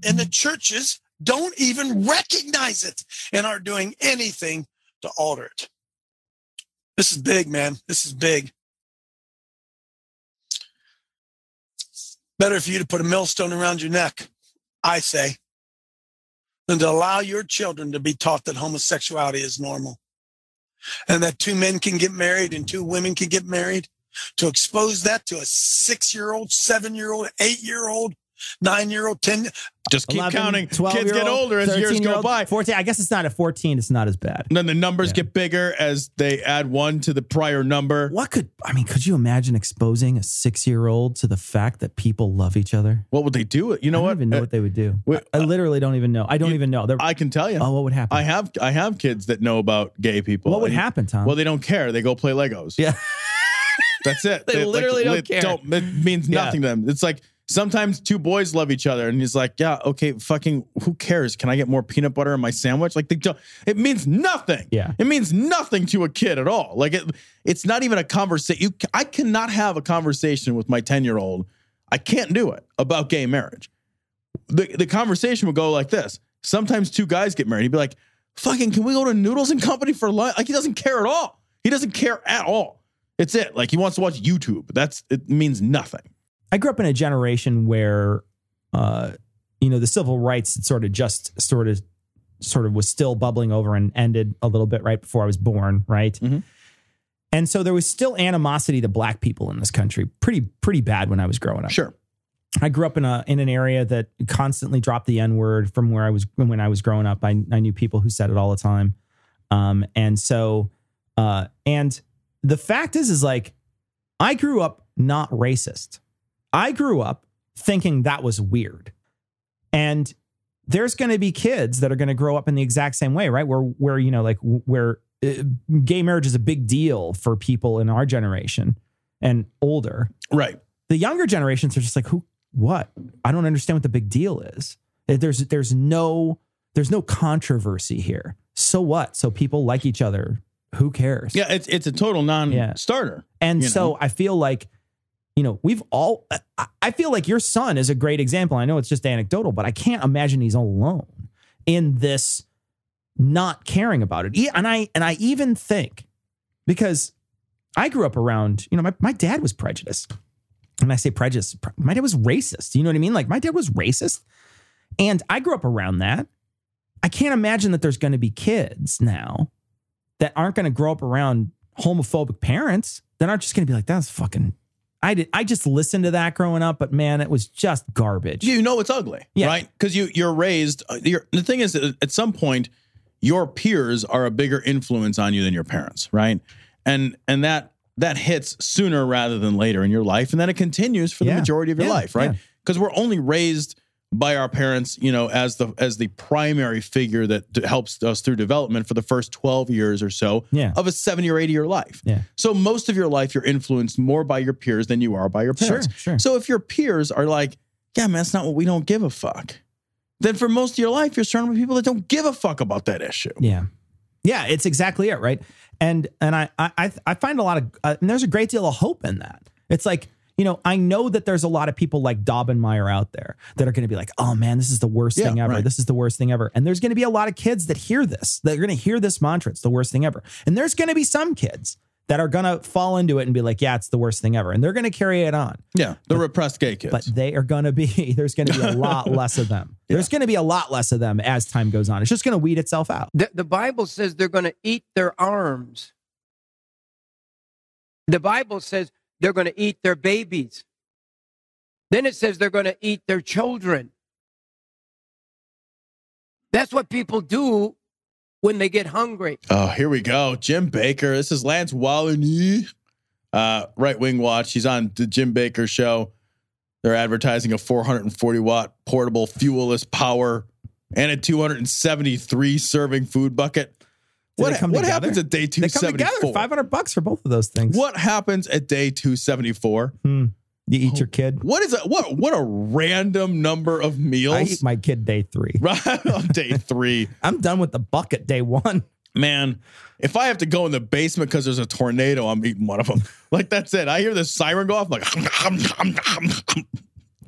And the churches don't even recognize it and aren't doing anything to alter it. This is big, man. This is big. Better for you to put a millstone around your neck, I say, than to allow your children to be taught that homosexuality is normal and that two men can get married and two women can get married. To expose that to a six year old, seven year old, eight year old, nine year old, 10, just keep 11, counting. 12 Kids get older as years go by. 14. I guess it's not at 14. It's not as bad. Then the numbers Yeah. get bigger as they add one to the prior number. What could, I mean, could you imagine exposing a six year old to the fact that people love each other? What would they do? You know what? I don't what? even know Uh, what they would do. I, I literally don't even know. I don't you- even know. They're, I can tell you. oh, what would happen? I have I have kids that know about gay people. what would And- happen, Tom? Well, they don't care. They go play Legos. yeah. That's it. They literally don't care. it means Yeah. nothing to them. It's like sometimes two boys love each other, and he's like, "Yeah, okay, fucking, who cares? Can I get more peanut butter in my sandwich?" Like they don't. It means nothing. Yeah. it means nothing to a kid at all. Like it, it's not even a conversation. You, I cannot have a conversation with my ten year old. I can't do it about gay marriage. The the conversation would go like this. Sometimes two guys get married. He'd be like, "Fucking, can we go to Noodles and Company for lunch?" Like he doesn't care at all. He doesn't care at all. It's it. Like he wants to watch YouTube. That's it means nothing. I grew up in a generation where, uh, you know, the civil rights sort of just sort of, sort of was still bubbling over and ended a little bit right before I was born, right? Mhm. And so there was still animosity to black people in this country, pretty pretty bad when I was growing up. Sure. I grew up in a in an area that constantly dropped the N word from where I was when I was growing up. I, I knew people who said it all the time, um, and so uh, and the fact is is like I grew up not racist. I grew up thinking that was weird, and there's going to be kids that are going to grow up in the exact same way, right? Where where you know like where uh, gay marriage is a big deal for people in our generation and older Right. the younger generations are just like who what i don't understand what the big deal is there's there's no there's no controversy here so what so people like each other who cares Yeah, it's it's a total non-starter. and so know? i feel like you know we've all uh, I- i feel like your son is a great example. I know it's just anecdotal but i can't imagine he's alone in this not caring about it. And i and i even think because i grew up around you know my, my dad was prejudiced. And i say prejudice my dad was racist you know what i mean? Like my dad was racist. And i grew up around that. I can't imagine that there's going to be kids now that aren't going to grow up around homophobic parents that aren't just going to be like, that's fucking. I did. I just listened to that growing up, but man, it was just garbage. You know it's ugly, Yeah. right? Because you you're raised. You're, the thing is, at some point, your peers are a bigger influence on you than your parents, right? And and that that hits sooner rather than later in your life, and then it continues for the Yeah. majority of your Yeah. life, right? Because we're only raised by our parents, you know, as the as the primary figure that d- helps us through development for the first twelve years or so Yeah. of a seventy or eighty year life. Yeah. So most of your life, you're influenced more by your peers than you are by your Sure, parents. sure. So if your peers are like, yeah, man, that's not what we don't give a fuck, then for most of your life, you're surrounded with people that don't give a fuck about that issue. Yeah. Yeah, it's exactly it, right? And and I I I find a lot of uh, and there's a great deal of hope in that. It's like you know, I know that there's a lot of people like Daubenmire out there that are going to be like, "Oh man, this is the worst Yeah, thing ever. right. This is the worst thing ever." And there's going to be a lot of kids that hear this. That are going to hear this mantra. It's the worst thing ever. And there's going to be some kids that are going to fall into it and be like, "Yeah, it's the worst thing ever." And they're going to carry it on. Yeah, the repressed gay kids. But they are going to be there's going to be a lot less of them. There's going to be a lot less of them as time goes on. It's just going to weed itself out. The, the Bible says they're going to eat their arms. The Bible says they're going to eat their babies. Then it says they're going to eat their children. That's what people do when they get hungry. oh, here we go. Jim Bakker. This is Lance Wallnau, uh, right wing watch. He's on the Jim Bakker show. They're advertising a 440 watt portable fuelless power and a 273 serving food bucket. Do What, they come what together? happens at day 274? They come together. 274? Five hundred bucks for both of those things. What happens at day 274? Hmm. You eat your kid. What is it? What what a random number of meals. I eat my kid day three. right on day three. I'm done with the bucket day one. Man, if I have to go in the basement because there's a tornado, I'm eating one of them. Like that's it. I hear the siren go off. I'm like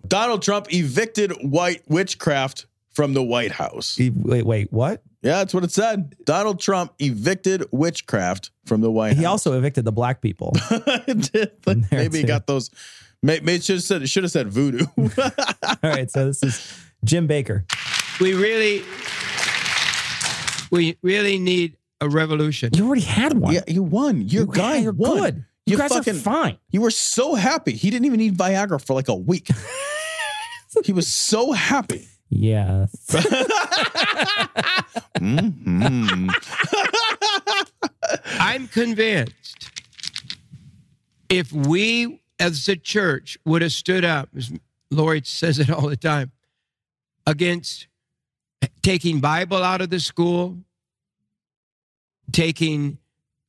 Donald Trump evicted white witchcraft from the White House. Wait, wait, what? Yeah, that's what it said. Donald Trump evicted witchcraft from the White He House. also evicted the black people. Did. In there, Maybe he got those. Maybe it should have said it should have said voodoo. All right, so this is Jim Bakker. We really, we really need a revolution. You already had one. yeah, you won. Your You- guy yeah, you're won. good. You, guys fucking, are fine. You were so happy. He didn't even need Viagra for like a week. he was so happy. Yeah. Mhm. I'm convinced if we as a church would have stood up, as Lori says it all the time, against taking Bible out of the school, taking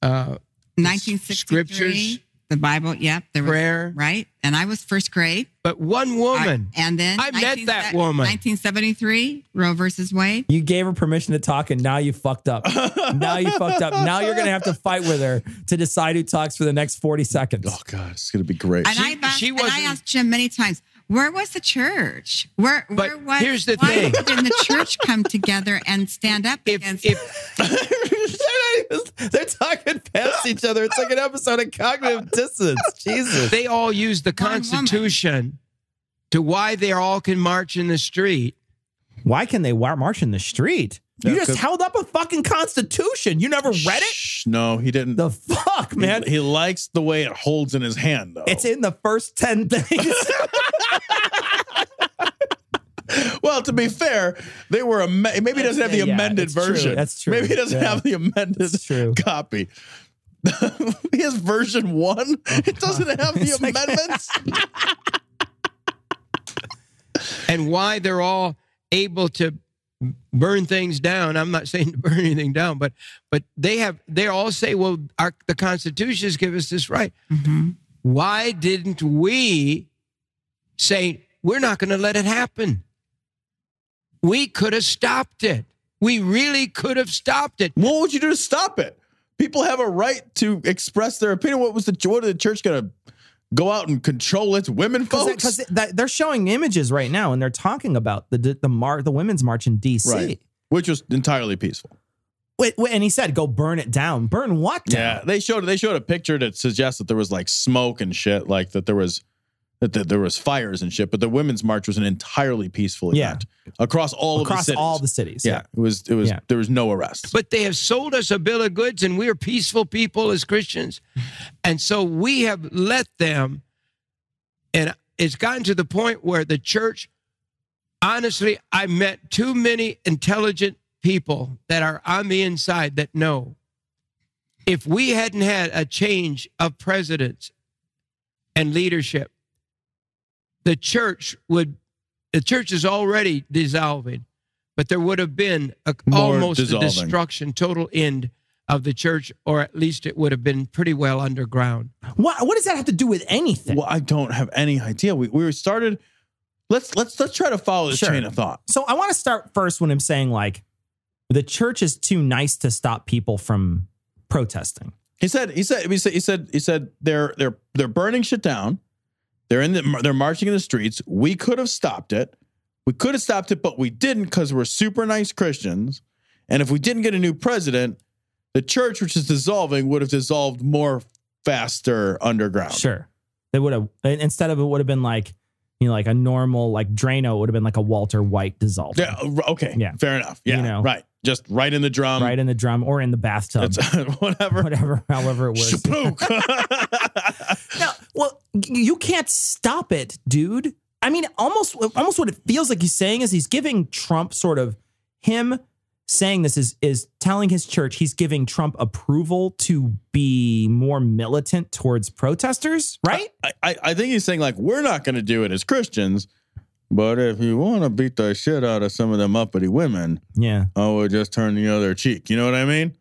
uh, 1963. Scriptures. The Bible, yep. There was, prayer, Right. And I was first grade. but one woman. I- and then I met that woman. 1973, Roe versus Wade. You gave her permission to talk, and now you fucked up. now you fucked up. Now you're gonna have to fight with her to decide who talks for the next 40 seconds. oh God, it's gonna be great. And, She- I've asked, she and I asked Jim many times, where was the church? Where, But where was, here's the why thing. didn't the church come together and stand up If, against if They're talking past each other. It's like an episode of cognitive dissonance. Jesus. they all use the One woman. Constitution to why they all can march in the street, Why can they march in the street? You just just 'cause- held up a fucking constitution. You never read it? Shh, no, he didn't. The fuck, man. He, he likes the way it holds in his hand, though. It's in the first 10 things. well, to be fair, they were am- maybe he doesn't have the Yeah, amended it's true. version. That's true. Maybe he doesn't Yeah. have the amended true. copy. he has version one. It doesn't have the It's like- amendments. and why they're all able to burn things down. I'm not saying to burn anything down, but but they have they all say, well, our, the Constitutions give us this right. Mhm. Why didn't we say we're not going to let it happen? We could have stopped it. We really could have stopped it. what would you do to stop it? People have a right to express their opinion. What was the what are the church going to go out and control its women folks? Because they're showing images right now and they're talking about the the mar- the women's march in DC. right, which was entirely peaceful. Wait, wait, and he said, "Go burn it down." Burn what down? Yeah, they showed they showed a picture that suggests that there was like smoke and shit, like that there was that, that there was fires and shit, but the women's march was an entirely peaceful Yeah. event across all of the cities. all the cities. yeah, it was it was Yeah. there was no arrests. But they have sold us a bill of goods, and we are peaceful people as Christians. And so we have let them, and it's gotten to the point where the church, honestly, I met too many intelligent people that are on the inside that know if we hadn't had a change of presidents and leadership, the church would, the church is already dissolving, but there would have been a, almost dissolving. a destruction, total end of the church, or at least it would have been pretty well underground. What what does that have to do with anything? Well, I don't have any idea. We we started. Let's let's let's try to follow this Sure. chain of thought. So I want to start first when I'm saying like the church is too nice to stop people from protesting. He said he said he said he said he said they're they're they're burning shit down. They're in the they're marching in the streets. We could have stopped it. We could have stopped it, but we didn't because we're super nice Christians. And if we didn't get a new president, the church, which is dissolving, would have dissolved more faster underground. Sure. They would have instead of it would have been like you know like a normal like Drano it would have been like a Walter White dissolve. Yeah. Okay. Yeah. Fair enough. Yeah. You know. Right. Just right in the drum. right in the drum or in the bathtub. It's- whatever. Whatever, however it works. Shapook. No, well, you can't stop it, dude. I mean, almost, almost what it feels like he's saying is he's giving Trump sort of him saying this is is telling his church he's giving Trump approval to be more militant towards protesters, right? I, I, I think he's saying like we're not going to do it as Christians, but if you want to beat the shit out of some of them uppity women, yeah. I we'll just turn the other cheek. You know what I mean?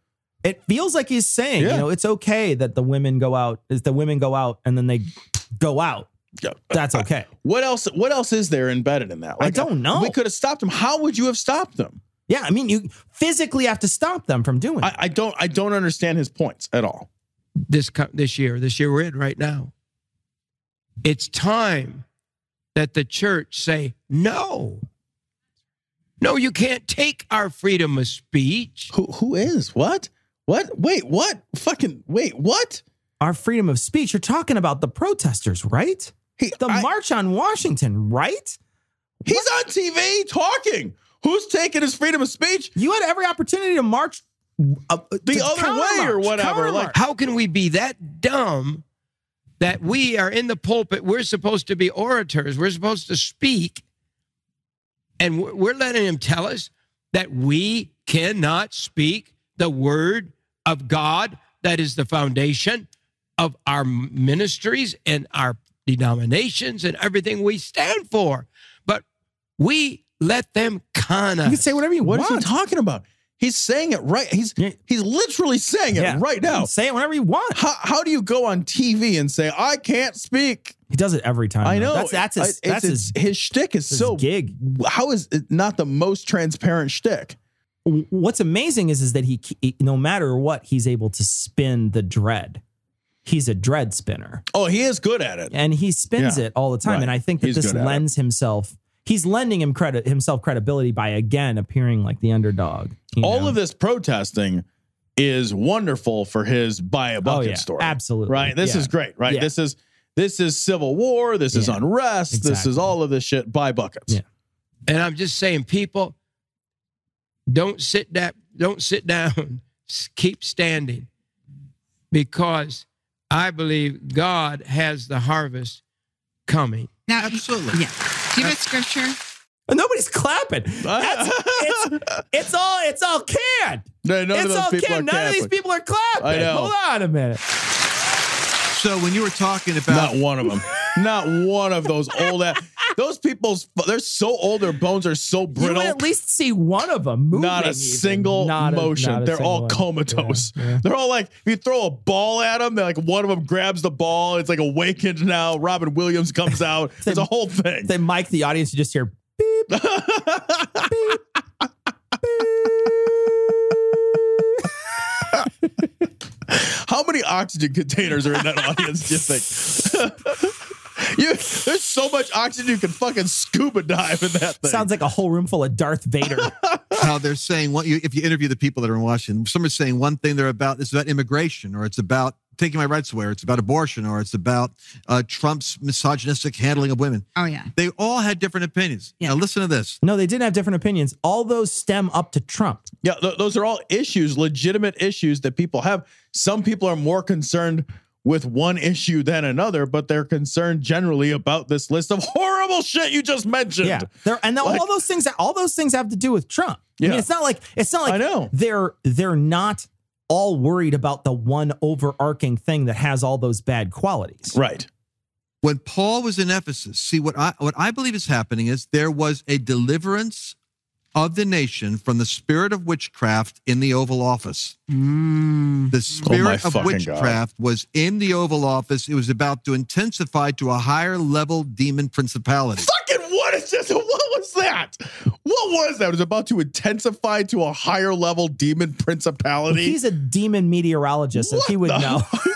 It feels like he's saying, Yeah. you know, it's okay that the women go out, is the women go out and then they go out. Yeah. That's okay. What else? What else is there embedded in that? I don't know. We could have stopped them. How would you have stopped them? Yeah, I mean, you physically have to stop them from doing it. I, I don't. I don't understand his points at all. this this year, this year we're in right now. It's time that the church say no. No, you can't take our freedom of speech. Who who is what? What? Wait, what? Fucking wait, what? Our freedom of speech. You're talking about the protesters, right? He, The I- March on Washington, right? he's on TV talking. Who's taking his freedom of speech? You had every opportunity to march uh, The other way or whatever, like- How can we be that dumb that we are in the pulpit? We're supposed to be orators. We're supposed to speak. And we're we're letting him tell us that we cannot speak the word of God that is the foundation of our ministries and our denominations and everything we stand for. But we let them kind you can say whatever you What is want. What is he talking about? He's saying it right. He's he's literally saying it Yeah. right now. say it whenever you want. How how do you go on TV and say I can't speak? He does it every time. I though. know That's that's his, I- that's it's- his, his shtick is his so gig. How is it not the most transparent shtick? What's amazing is is that he, he no matter what he's able to spin the dread. He's a dread spinner. Oh, he is good at it. and he spins Yeah. it all the time. Right. And I think that He's this good at it. lends himself. He's lending him credit himself credibility by again appearing like the underdog. All know? of this protesting is wonderful for his buy a oh, bucket Oh, yeah. story. Absolutely. Right. This Yeah. is great. Right. Yeah. This is this is civil war. This is Yeah. unrest. This is all of this shit. Buy buckets. Yeah. And I'm just saying, people, don't sit that, don't sit down. Keep standing, because I believe God has the harvest coming. Now, Absolutely. Yeah. Do you have a scripture? Uh, nobody's clapping. That's, it's, it's all it's all canned. No, none of it's those all people canned. are None of these people are clapping. I know. Hold on a minute. So when you were talking about Not one of them. Not one of those old ass. Those people's they're so old. Their bones are so You brittle. would at least see one of them moving. not a even. single Not motion. a they're all single one. comatose. Yeah, yeah. They're all like, if you throw a ball at them, they're like one of them grabs the ball. It's like awakened now. Robin Williams comes out. It's a whole thing. Then Mike, the audience, you just hear beep, beep, beep. How many oxygen containers are in that audience? Do you think? you, there's so much oxygen you can fucking scuba dive in that thing. Sounds like a whole room full of Darth Vader. how they're saying what you if you interview the people that are in Washington, some are saying one thing they're about it's about immigration or it's about taking my rights away, or it's about abortion, or it's about uh, Trump's misogynistic handling of women. Oh yeah. They all had different opinions. Now listen to this. No, they didn't have different opinions. All those stem up to Trump. Yeah, th- those are all issues, legitimate issues that people have. Some people are more concerned with one issue than another, but they're concerned generally about this list of horrible shit you just mentioned. Yeah, they're, and Like- all those things, all those things have to do with Trump. I mean, Yeah. it's not like it's not like I know. they're they're not all worried about the one overarching thing that has all those bad qualities. Right. When Paul was in Ephesus, see what I what I believe is happening is there was a deliverance of the nation from the spirit of witchcraft in the Oval Office. Mm. The oh, spirit of fucking witchcraft was in the Oval Office. It was about to intensify to a higher level demon principality. Fucking what is this? What was that? What was that? It was about to intensify to a higher level demon principality. He's a demon meteorologist, so he would the- know.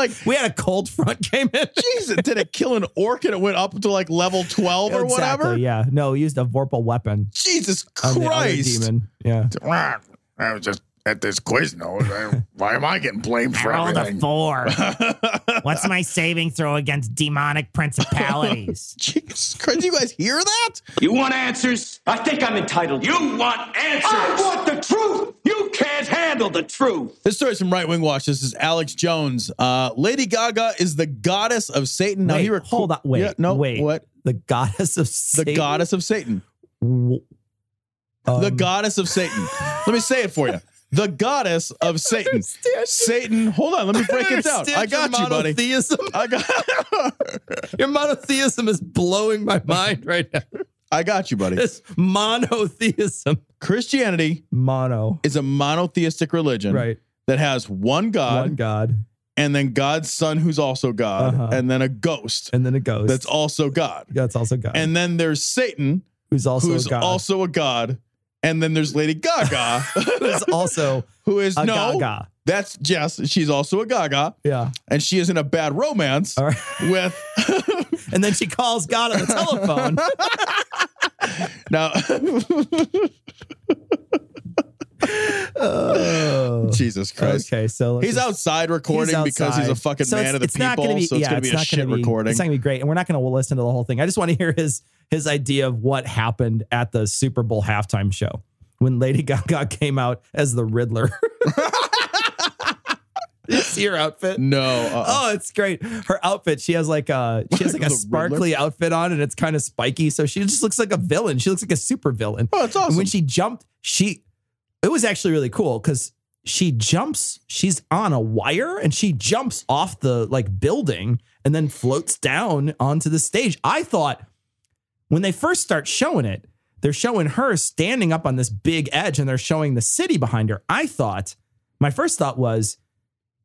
like we had a cold front came in. Jesus, did it kill an orc and it went up to like level 12 or Exactly, whatever? Yeah, no, he used a Vorpal weapon. Jesus on the other Christ. demon. Yeah. I was just at this quiz note. Why am I getting blamed for rolled a everything? four. What's my saving throw against demonic principalities? Jesus Christ, you guys hear that? You want answers? I think I'm entitled. You want answers? I want the truth. You can't handle the truth. This story's from Right Wing Watch. This is Alex Jones. Uh, Lady Gaga is the goddess of Satan. Now Wait, he rec- hold on. Wait, Yeah, no, wait. What? The goddess of The goddess of Satan. W- the Um, goddess of Satan. Let me say it for you. The goddess of Satan. Satan. Hold on. Let me break it down. I got you, buddy. Monotheism. I got. Your monotheism is blowing my mind right now. I got you, buddy. This monotheism. Christianity Mono. is a monotheistic religion Right. that has one God, One God. and then God's son, who's also God, Uh-huh. and then a ghost And then a ghost. that's also God. Yeah, that's also God. And then there's Satan, who's also who's a God. also a God. And then there's Lady Gaga, who's also who is a no, Gaga. that's Jess. She's also a Gaga, Yeah. and she is in a bad romance All right. with And then she calls God on the telephone. now. Oh. Jesus Christ. Okay, so let's He's just- outside recording He's because he's a fucking So man it's- of the people. be, so it's yeah, gonna be a not shit be, recording. It's not gonna be great, and we're not gonna listen to the whole thing. I just want to hear his his idea of what happened at the Super Bowl halftime show when Lady Gaga came out as the Riddler. you see her outfit? no. uh-uh. Oh, it's great. Her outfit, she has like a she has like a sparkly outfit on and it's kind of spiky. So she just looks like a villain. She looks like a super villain. Oh, it's And awesome. when she jumped, she it was actually really cool because she jumps, she's on a wire and she jumps off the like building and then floats down onto the stage. I thought when they first start showing it, they're showing her standing up on this big edge and they're showing the city behind her. I thought, my first thought was,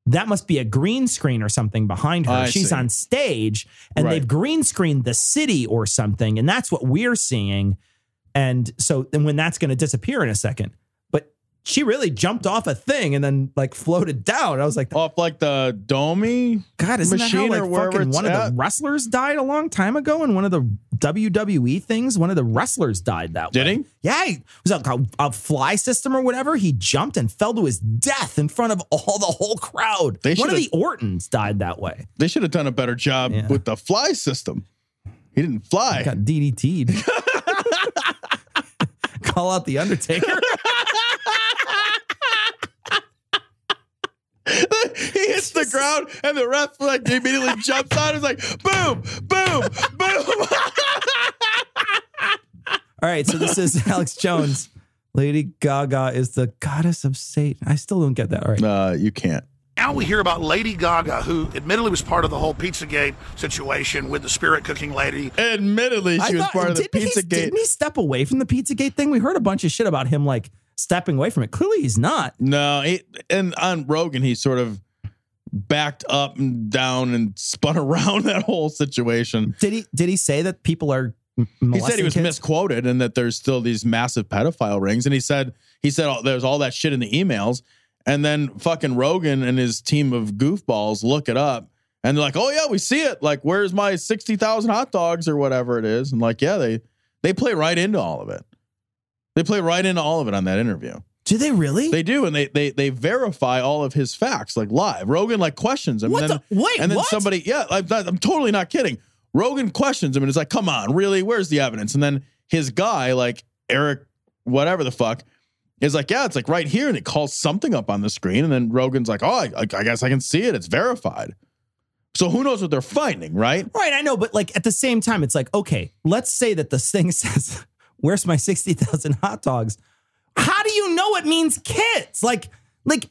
that must be a green screen or something behind her. I She's see. on stage and Right. they've green screened the city or something. And that's what we're seeing. And so then when that's going to disappear in a second, she really jumped off a thing and then like floated down. I was like, Off like the Domi God, isn't that how like fucking one of the wrestlers died a long time ago in one of the WWE things? One of the wrestlers died that Did way. Did he? Yeah, he was like a, a fly system or whatever. He jumped and fell to his death in front of all the whole crowd. They one of the Ortons died that way. They should have done a better job Yeah. with the fly system. He didn't fly. Got DDT'd. Call out the Undertaker. he hits the ground and the ref like immediately jumps on. It's like boom, boom, boom. All right, so this is Alex Jones. Lady Gaga is the goddess of Satan. I still don't get that. All right. uh, you can't. Now we hear about Lady Gaga, who admittedly was part of the whole Pizzagate situation with the spirit cooking lady. Admittedly, she I was thought- part of the didn't he- Pizza Gate. Didn't he step away from the Pizzagate thing? We heard a bunch of shit about him like stepping away from it. Clearly, he's not. No, he, and on Rogan, he sort of backed up and down and spun around that whole situation. Did he? Did he say that people are? He said he was kids? misquoted and that there's still these massive pedophile rings. And he said he said oh, there's all that shit in the emails. And then fucking Rogan and his team of goofballs look it up and they're like, oh yeah, we see it. Like, where's my sixty thousand hot dogs or whatever it is? And like, yeah, they they play right into all of it. They play right into all of it on that interview. Do they really? They do, and they they they verify all of his facts like live. Rogan like questions him. What and then, the- wait, and then what? somebody, yeah, I'm, not- I'm totally not kidding. Rogan questions him and is like, "Come on, really? Where's the evidence?" And then his guy, like Eric, whatever the fuck, is like, "Yeah, it's like right here," and it calls something up on the screen, and then Rogan's like, "Oh, I, I guess I can see it. It's verified." So who knows what they're finding, right? Right, I know, but like at the same time, it's like, okay, let's say that this thing says, Where's my 60,000 hot dogs? How do you know it means kids? Like, like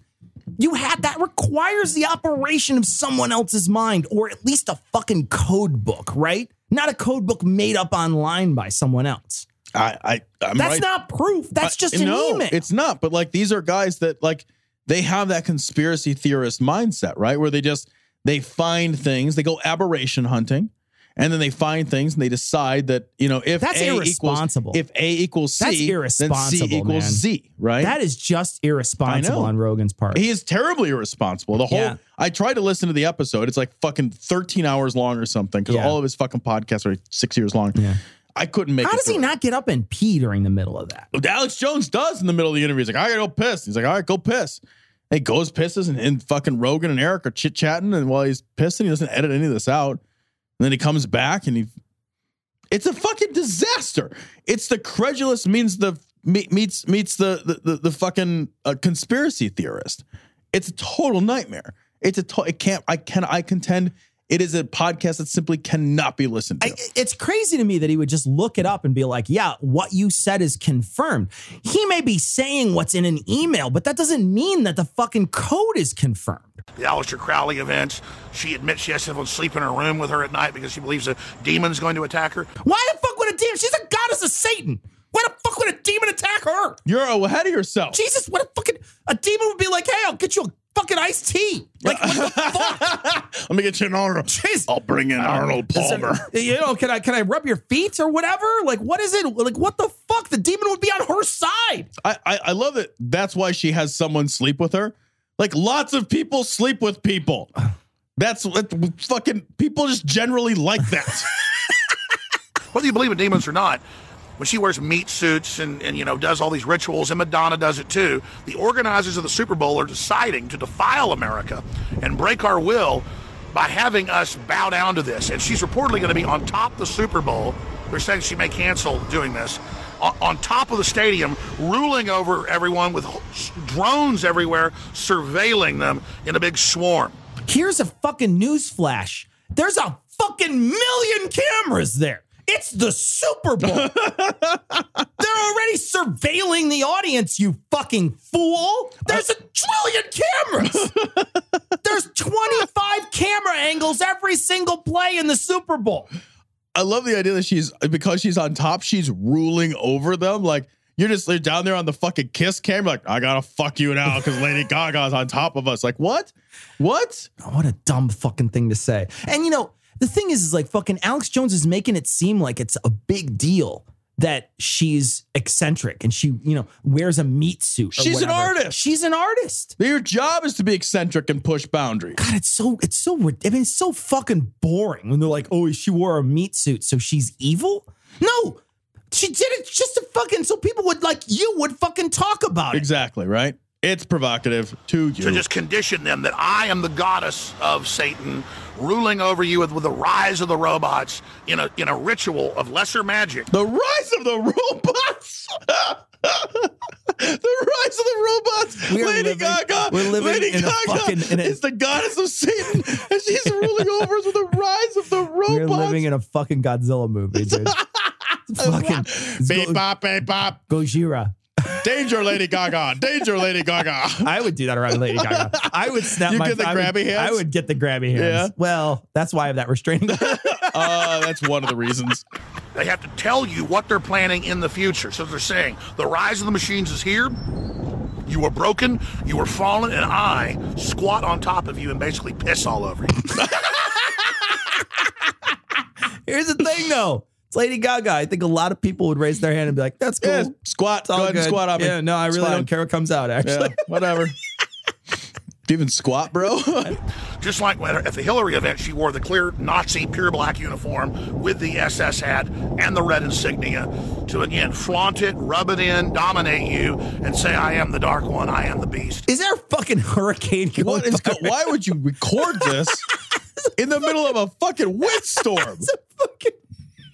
you had that requires the operation of someone else's mind, or at least a fucking code book, right? Not a code book made up online by someone else. I, I I'm That's right. not proof. That's I- just an no, email. It's not. But like these are guys that like they have that conspiracy theorist mindset, right? Where they just they find things, they go aberration hunting, and then they find things and they decide that you know if That's A irresponsible. equals if A equals C, That's then C equals man. Z, right? That is just irresponsible on Rogan's part. He is terribly irresponsible. The whole Yeah. I tried to listen to the episode. It's like fucking 13 hours long or something because Yeah. all of his fucking podcasts are six years long. Yeah. I couldn't make How does he not get up and pee during the middle of that? Alex Jones does in the middle of the interview. He's like, I gotta go piss. He's like, all right, go piss. And he goes, pisses, and, and fucking Rogan and Eric are chit chatting. And while he's pissing, he doesn't edit any of this out. Then he comes back and he, it's a fucking disaster. It's the credulous means the meets meets the the the, the fucking uh, conspiracy theorist. It's a total nightmare. It's a to- it can't I can I contend it is a podcast that simply cannot be listened to. I, it's crazy to me that he would just look it up and be like, yeah, what you said is confirmed. He may be saying what's in an email, but that doesn't mean that the fucking code is confirmed. the Aleister Crowley events. She admits she has someone sleep in her room with her at night because she believes a demon's going to attack her. Why the fuck would a demon? She's a goddess of Satan. Why the fuck would a demon attack her? You're ahead of yourself. Jesus, what a fucking a demon would be like, hey, I'll get you a fucking iced tea. Like, what the fuck? Let me get you an Arnold. Jeez. I'll bring in uh, Arnold Is there- Palmer. you know, can I can I rub your feet or whatever? Like, what is it? Like, what the fuck? The demon would be on her side. I, I I love it. That's why she has someone sleep with her. Like lots of people sleep with people. That's what fucking people just generally like that. Whether you believe in demons or not, when she wears meat suits and, and you know does all these rituals, and Madonna does it too, the organizers of the Super Bowl are deciding to defile America and break our will by having us bow down to this. And she's reportedly going to be on top of the Super Bowl. They're saying she may cancel doing this. On, on top of the stadium, ruling over everyone with drones everywhere, surveilling them in a big swarm. Here's a fucking news flash. There's a fucking million cameras there. It's the Super Bowl. They're already surveilling the audience, you fucking fool. There's a trillion cameras. There's 25 camera angles every single play in the Super Bowl. I love the idea that she's because she's on top, she's ruling over them. Like you're just like, down there on the fucking kiss camera, like I gotta fuck you now because Lady Gaga's on top of us. Like what? What? Oh, what a dumb fucking thing to say. And you know, the thing is, is like fucking Alex Jones is making it seem like it's a big deal that she's eccentric and she, you know, wears a meat suit. She's an artist. She's an artist. Your job is to be eccentric and push boundaries. God, it's so it's so I mean, it's so fucking boring when they're like, oh, she wore a meat suit, so she's evil. No, she did it just to fucking so people would like you would fucking talk about it. Exactly, right? It's provocative to you. to just condition them that I am the goddess of Satan, ruling over you with, with the rise of the robots in a in a ritual of lesser magic. The rise of the robots. the rise of the robots. We are Lady living- Gaga. we're living Lady in a Gaga fucking- in a- is the goddess of Satan, and she's ruling over us with the rise of the robots. We're living in a fucking Godzilla movie, dude. fucking it's beep Go- bop, beep bop. Gojira. Danger, Lady Gaga. Danger, Lady Gaga. I would do that around Lady Gaga. I would snap You my get the I would- hands? I would get the grabby hands. Yeah. Well, that's why I have that restraining. Uh, that's one of the reasons. They have to tell you what they're planning in the future. So they're saying the rise of the machines is here. You are broken, you are fallen, and I squat on top of you and basically piss all over you. Here's the thing, though. It's Lady Gaga. I think a lot of people would raise their hand and be like, "That's cool. Yeah, squat. It's all Go ahead and good. squat on me. Yeah, no, I It's really fine. don't care what comes out. Actually, Yeah, whatever. Do you even squat, bro? Just like when at the Hillary event, she wore the clear Nazi pure black uniform with the SS hat and the red insignia to again flaunt it, rub it in, dominate you, and say, I am the dark one, I am the beast. Is there a fucking hurricane going What is? by Go- why would you record this in the middle of a fucking windstorm?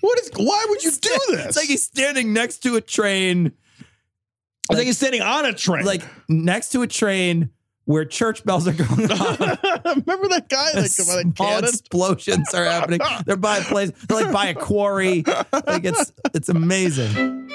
What is? Why would you do this? It's like he's standing next to a train. It's like he's standing on a train. Like next to a train where church bells are going on. Remember that guy that come out of Small cannon? explosions are happening. They're by a place. They're like by a quarry. Like it's it's amazing.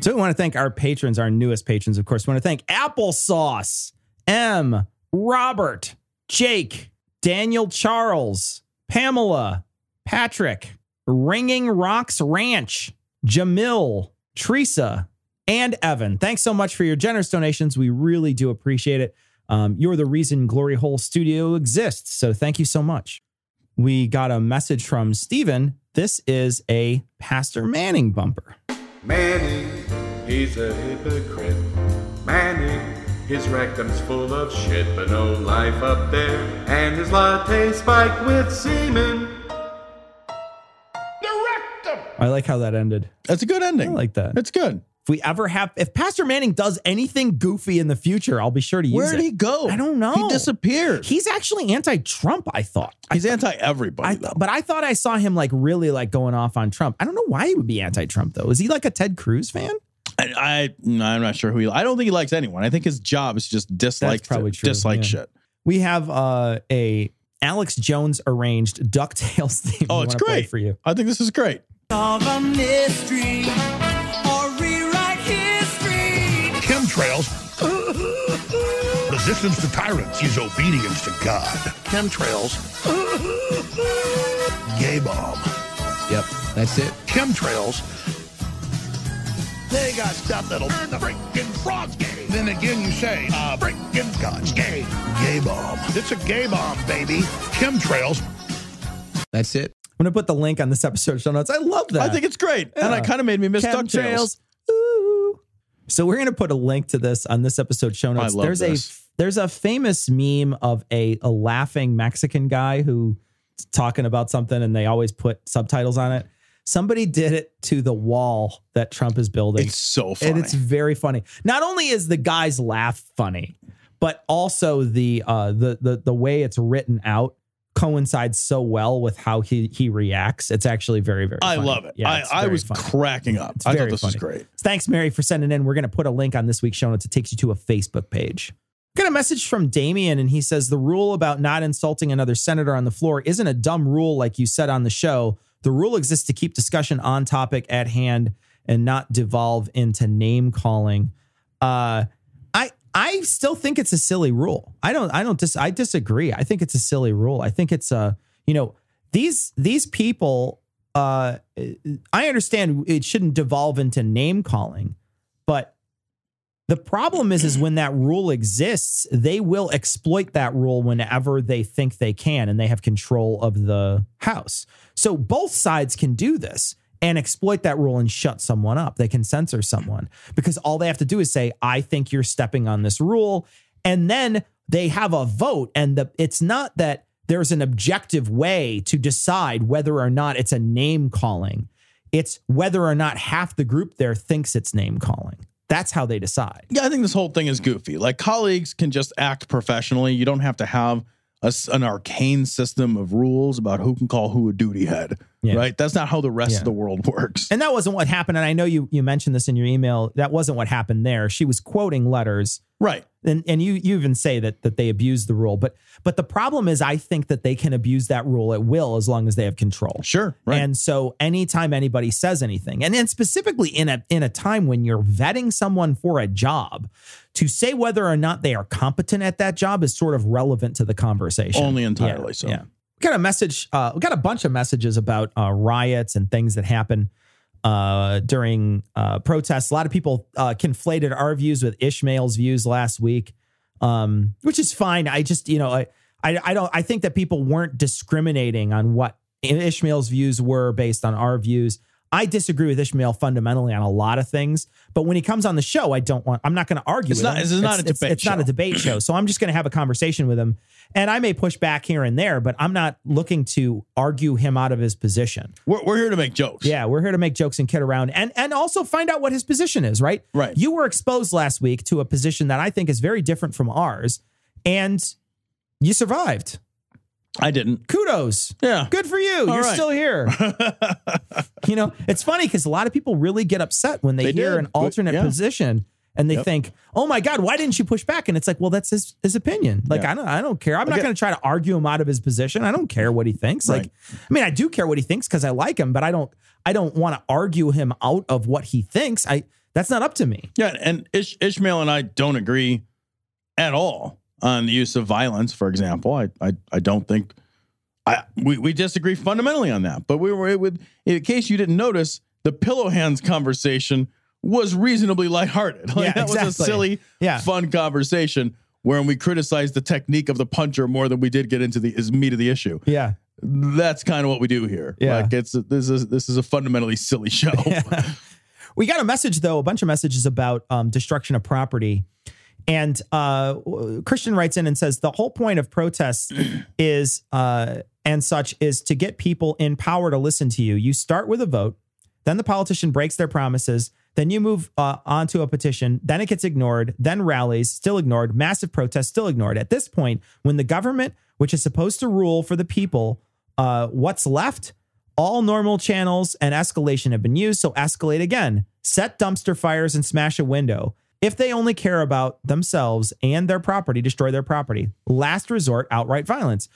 So we want to thank our patrons, our newest patrons, of course. We want to thank Applesauce, M, Robert, Jake, Daniel Charles, Pamela, Patrick, Ringing Rocks Ranch, Jamil, Teresa, and Evan. Thanks so much for your generous donations. We really do appreciate it. Um, you're the reason Glory Hole Studio exists. So thank you so much. We got a message from Steven. This is a Pastor Manning bumper. Manning, he's a hypocrite. Manning, his rectum's full of shit, but no life up there. And his latte spiked with semen. The rectum! I like how that ended. That's a good ending. I like that. It's good. If we ever have, if Pastor Manning does anything goofy in the future, I'll be sure to use it. Where'd it. he go? I don't know. He disappeared. He's actually anti-Trump. I thought. He's anti everybody. I th- but I thought I saw him like really like going off on Trump. I don't know why he would be anti-Trump though. Is he like a Ted Cruz fan? I, I no, I'm not sure who he. I don't think he likes anyone. I think his job is just dislike. That's probably true, Dislike yeah. shit. We have uh, a Alex Jones arranged Ducktales theme. Oh, it's great for you. I think this is great. Solve a mystery or rewrite history. Chemtrails. Resistance to tyrants is obedience to God. Chemtrails. Gay bomb. Yep, that's it. Chemtrails. They got stuff that'll turn the freaking frogs gay. Then again, you say, uh, freaking God's gay. Gay bomb. It's a gay bomb, baby. Chemtrails. That's it. I'm gonna put the link on this episode show notes. I love that. I think it's great, and Yeah. it kind of made me miss Chemtrails. Ducktales. Ooh. So we're gonna put a link to this on this episode show notes. love there's this. a there's a famous meme of a, a laughing Mexican guy who's talking about something and they always put subtitles on it. Somebody did it to the wall that Trump is building. It's so funny. And it's very funny. Not only is the guy's laugh funny, but also the uh the the the way it's written out coincides so well with how he he reacts. It's actually very very. I funny. love it. Yeah, I, I was funny. cracking up. It's I thought this was great. Thanks, Mary, for sending in. We're going to put a link on this week's show notes. It takes you to a Facebook page. Got a message from Damien, and he says the rule about not insulting another senator on the floor isn't a dumb rule like you said on the show. The rule exists to keep discussion on topic at hand and not devolve into name calling. Uh, I I still think it's a silly rule. I don't I don't dis I disagree. I think it's a silly rule. I think it's a you know these these people. Uh, I understand it shouldn't devolve into name calling, but the problem is, is when that rule exists, they will exploit that rule whenever they think they can, and they have control of the house. So both sides can do this and exploit that rule and shut someone up. They can censor someone because all they have to do is say, "I think you're stepping on this rule," and then they have a vote. And the it's not that there's an objective way to decide whether or not it's a name calling. It's whether or not half the group there thinks it's name calling. That's how they decide. Yeah, I think this whole thing is goofy. Like colleagues can just act professionally. You don't have to have a an arcane system of rules about who can call who a duty head. Yeah. Right? That's not how the rest Yeah. of the world works. And that wasn't what happened. And I know you you mentioned this in your email. That wasn't what happened there. She was quoting letters. Right. And and you you even say that that they abuse the rule. But but the problem is I think that they can abuse that rule at will as long as they have control. Sure. Right. And so anytime anybody says anything, and then specifically in a in a time when you're vetting someone for a job, to say whether or not they are competent at that job is sort of relevant to the conversation. Only entirely Yeah, so. Yeah. We got a message. Uh, we got a bunch of messages about uh, riots and things that happen uh, during uh, protests. A lot of people uh, conflated our views with Ishmael's views last week, um, which is fine. I just, you know, I, I, I don't. I think that people weren't discriminating on what Ishmael's views were based on our views. I disagree with Ishmael fundamentally on a lot of things, but when he comes on the show, I don't want. I'm not going to argue. It's with not- him. this is not a It's- debate It's, not a debate show, so I'm just going to have a conversation with him, and I may push back here and there, but I'm not looking to argue him out of his position. We're, we're here to make jokes. Yeah, we're here to make jokes and kid around, and and also find out what his position is. Right. Right. You were exposed last week to a position that I think is very different from ours, and you survived. I didn't. Kudos. Yeah. Good for you. All You're right. still here. you know, it's funny because a lot of people really get upset when they, They hear did. an alternate Yeah. position and they Yep. think, "Oh my God, why didn't you push back?" And it's like, well, that's his his opinion. Like Yeah. I don't I don't care. I'm not going to try to argue him out of his position. I don't care what he thinks. Like, I mean, I do care what he thinks because I like him, but I don't I don't want to argue him out of what he thinks. I that's not up to me. Yeah, and Ish- Ishmael and I don't agree at all on the use of violence. For example, I I, I don't think I we, we disagree fundamentally on that. But we were with in case you didn't notice, the pillow hands conversation was reasonably lighthearted. Like, Yeah, that was a silly, Yeah. fun conversation wherein we criticized the technique of the puncher more than we did get into the is meat of the issue. Yeah. That's kind of what we do here. Yeah. Like it's this is this is a fundamentally silly show. We got a message though, a bunch of messages about um, destruction of property. And uh, Christian writes in and says the whole point of protests is uh, and such is to get people in power to listen to you. You start with a vote, then the politician breaks their promises, then you move uh, on to a petition, then it gets ignored, then rallies, still ignored, massive protests, still ignored. At this point, when the government, which is supposed to rule for the people, uh, what's left? All normal channels and escalation have been used, so escalate again. Set dumpster fires and smash a window. If they only care about themselves and their property, destroy their property. Last resort, outright violence.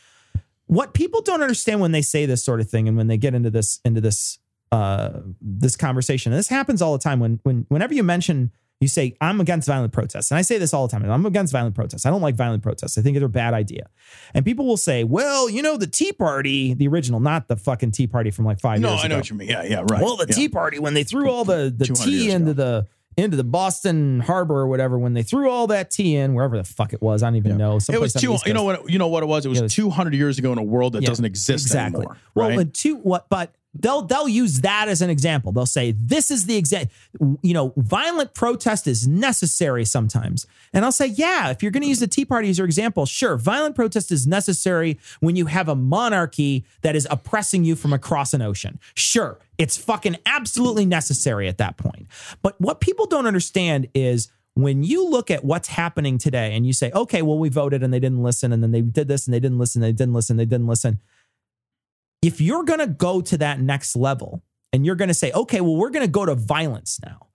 What people don't understand when they say this sort of thing and when they get into this into this uh this conversation, and this happens all the time when when whenever you mention you say I'm against violent protests, and I say this all the time. I'm against violent protests. I don't like violent protests. I think they're a bad idea. And people will say, "Well, you know, the Tea Party, the original, not the fucking Tea Party from like five no, years I ago. No, I know what you mean. Yeah, yeah, right. Well, the Yeah. Tea Party when they threw all the the tea into the into the Boston Harbor or whatever, when they threw all that tea in wherever the fuck it was, I don't even know. It was Someplace on the two. You know what? You know what it was. It was, two hundred years ago in a world that Yeah, doesn't exist exactly. anymore. Well, right? two what? But they'll they'll use that as an example. They'll say this is the exact. You know, violent protest is necessary sometimes, and I'll say, yeah. If you're going to use the Tea Party as your example, sure, violent protest is necessary when you have a monarchy that is oppressing you from across an ocean. Sure, it's fucking absolutely necessary at that point. But what people don't understand is when you look at what's happening today and you say, okay, well, we voted and they didn't listen, and then they did this and they didn't listen, they didn't listen, they didn't listen. If you're going to go to that next level and you're going to say, okay, well, we're going to go to violence now,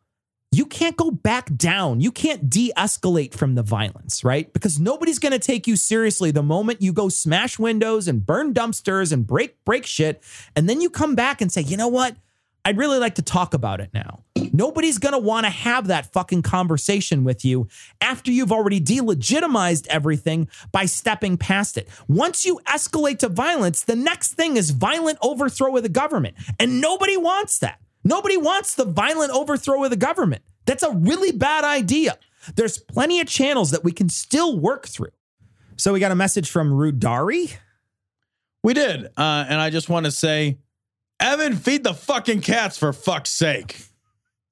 you can't go back down. You can't de escalate from the violence, right? Because nobody's going to take you seriously the moment you go smash windows and burn dumpsters and break, break shit. And then you come back and say, you know what? I'd really like to talk about it now. Nobody's going to want to have that fucking conversation with you after you've already delegitimized everything by stepping past it. Once you escalate to violence, the next thing is violent overthrow of the government. And nobody wants that. Nobody wants the violent overthrow of the government. That's a really bad idea. There's plenty of channels that we can still work through. So we got a message from Rudari. we did, uh, and I just want to say, Evan, feed the fucking cats for fuck's sake.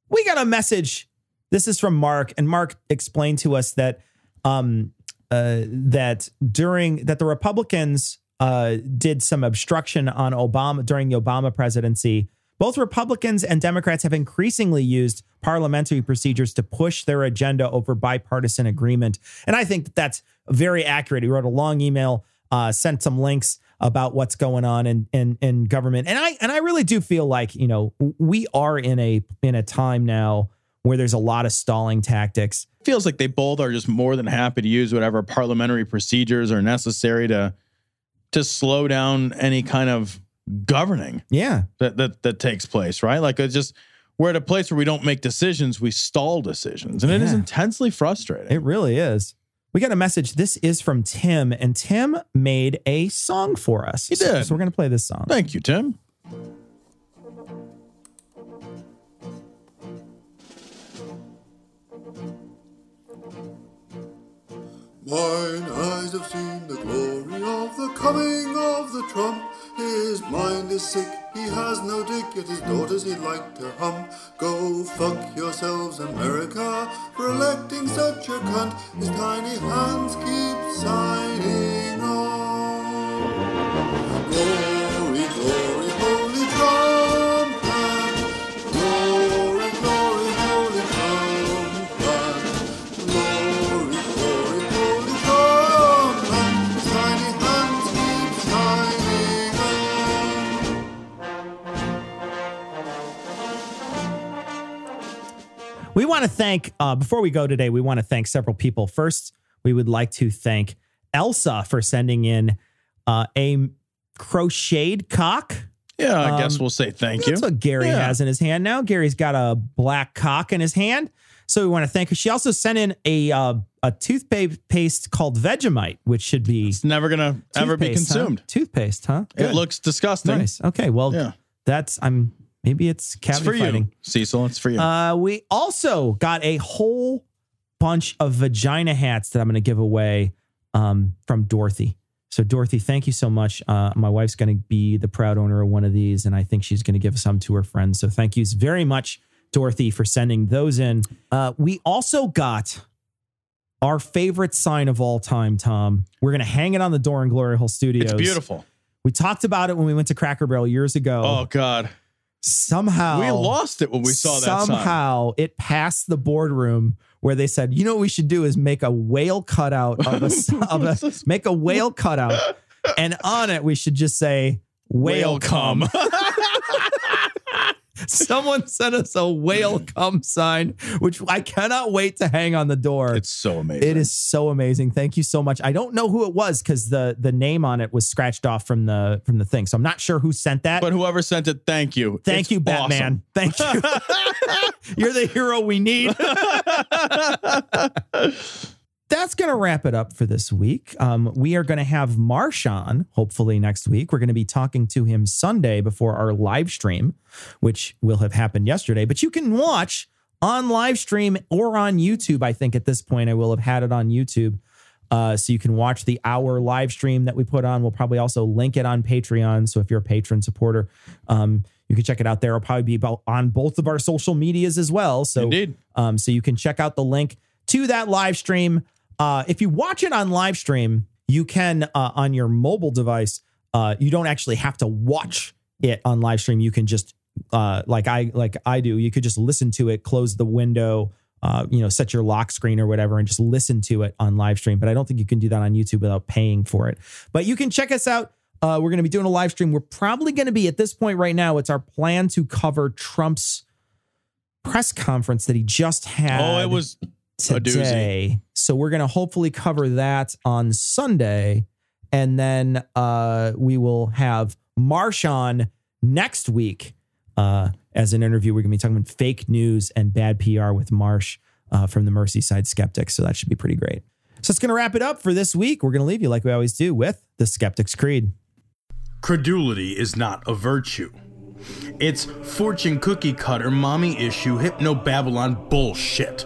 We got a message. This is from Mark, and Mark explained to us that um, uh, that during that the Republicans uh, did some obstruction on Obama during the Obama presidency. Both Republicans and Democrats have increasingly used parliamentary procedures to push their agenda over bipartisan agreement, and I think that that's very accurate. He wrote a long email, uh, sent some links about what's going on in, in in government, and I and I really do feel like you know we are in a in a time now where there's a lot of stalling tactics. Feels like they both are just more than happy to use whatever parliamentary procedures are necessary to to slow down any kind of governing Yeah, that that, that takes place. Right? Like it's just we're at a place where we don't make decisions; we stall decisions, and it is intensely frustrating. it really is. We got a message. This is from Tim, and Tim made a song for us. He did. So we're gonna play this song. Thank you, Tim. Mine eyes have seen the glory of the coming of the Trump. His mind is sick, he has no dick, yet his daughters he'd like to hum. Go fuck yourselves, America, for electing such a cunt. His tiny hands keep signing on. Want to thank, uh, before we go today, we want to thank several people. First, we would like to thank Elsa for sending in uh, a crocheted cock. Yeah, I guess Um, we'll say thank you. That's what Gary Yeah. has in his hand now. Gary's got a black cock in his hand. So we want to thank her. She also sent in a uh, a toothpaste called Vegemite, which should be It's never gonna ever be Toothpaste, huh? consumed. Toothpaste, huh? It looks disgusting. nice. Okay, well, Yeah. that's I'm maybe it's It's for fighting. you, Cecil. It's for you. Uh, we also got a whole bunch of vagina hats that I'm going to give away um, from Dorothy. So, Dorothy, thank you so much. Uh, my wife's going to be the proud owner of one of these, and I think she's going to give some to her friends. So, thank you very much, Dorothy, for sending those in. Uh, we also got our favorite sign of all time, Tom. We're going to hang it on the door in Glory Hole Studios. it's beautiful. We talked about it when we went to Cracker Barrel years ago. Oh God, somehow we lost it when we saw that. sign. somehow it passed the boardroom where they said, you know what we should do is make a whale cutout of a, of a make a whale cutout, and on it we should just say whale, Whale cum. cum. Someone sent us a whale cum sign, which I cannot wait to hang on the door. It's so amazing. It is so amazing. Thank you so much. I don't know who it was because the the name on it was scratched off from the from the thing, so I'm not sure who sent that. But whoever sent it, thank you. Thank It's you, Batman. awesome. Thank you. You're the hero we need. That's going to wrap it up for this week. Um, we are going to have Marsh on hopefully next week. We're going to be talking to him Sunday before our live stream, which will have happened yesterday. But you can watch on live stream or on YouTube. I think at this point I will have had it on YouTube. Uh, so you can watch the hour live stream that we put on. We'll probably also link it on Patreon. So if you're a patron supporter, um, you can check it out there. It'll probably be about on both of our social medias as well. So Indeed. um, so you can check out the link to that live stream. Uh, if you watch it on live stream, you can uh, on your mobile device. Uh, you don't actually have to watch it on live stream. You can just uh, like I like I do. You could just listen to it, close the window, uh, you know, set your lock screen or whatever, and just listen to it on live stream. But I don't think you can do that on YouTube without paying for it. But you can check us out. Uh, we're going to be doing a live stream. We're probably going to be at this point right now. It's our plan to cover Trump's press conference that he just had Oh, it was. Today. So we're going to hopefully cover that on Sunday. And then uh, we will have Marsh on next week uh, as an interview. We're going to be talking about fake news and bad PR with Marsh uh, from the Merseyside Skeptics. So that should be pretty great. So it's going to wrap it up for this week. We're going to leave you like we always do with the Skeptics Creed. Credulity is not a virtue. It's fortune cookie cutter, mommy issue, hypno Babylon bullshit.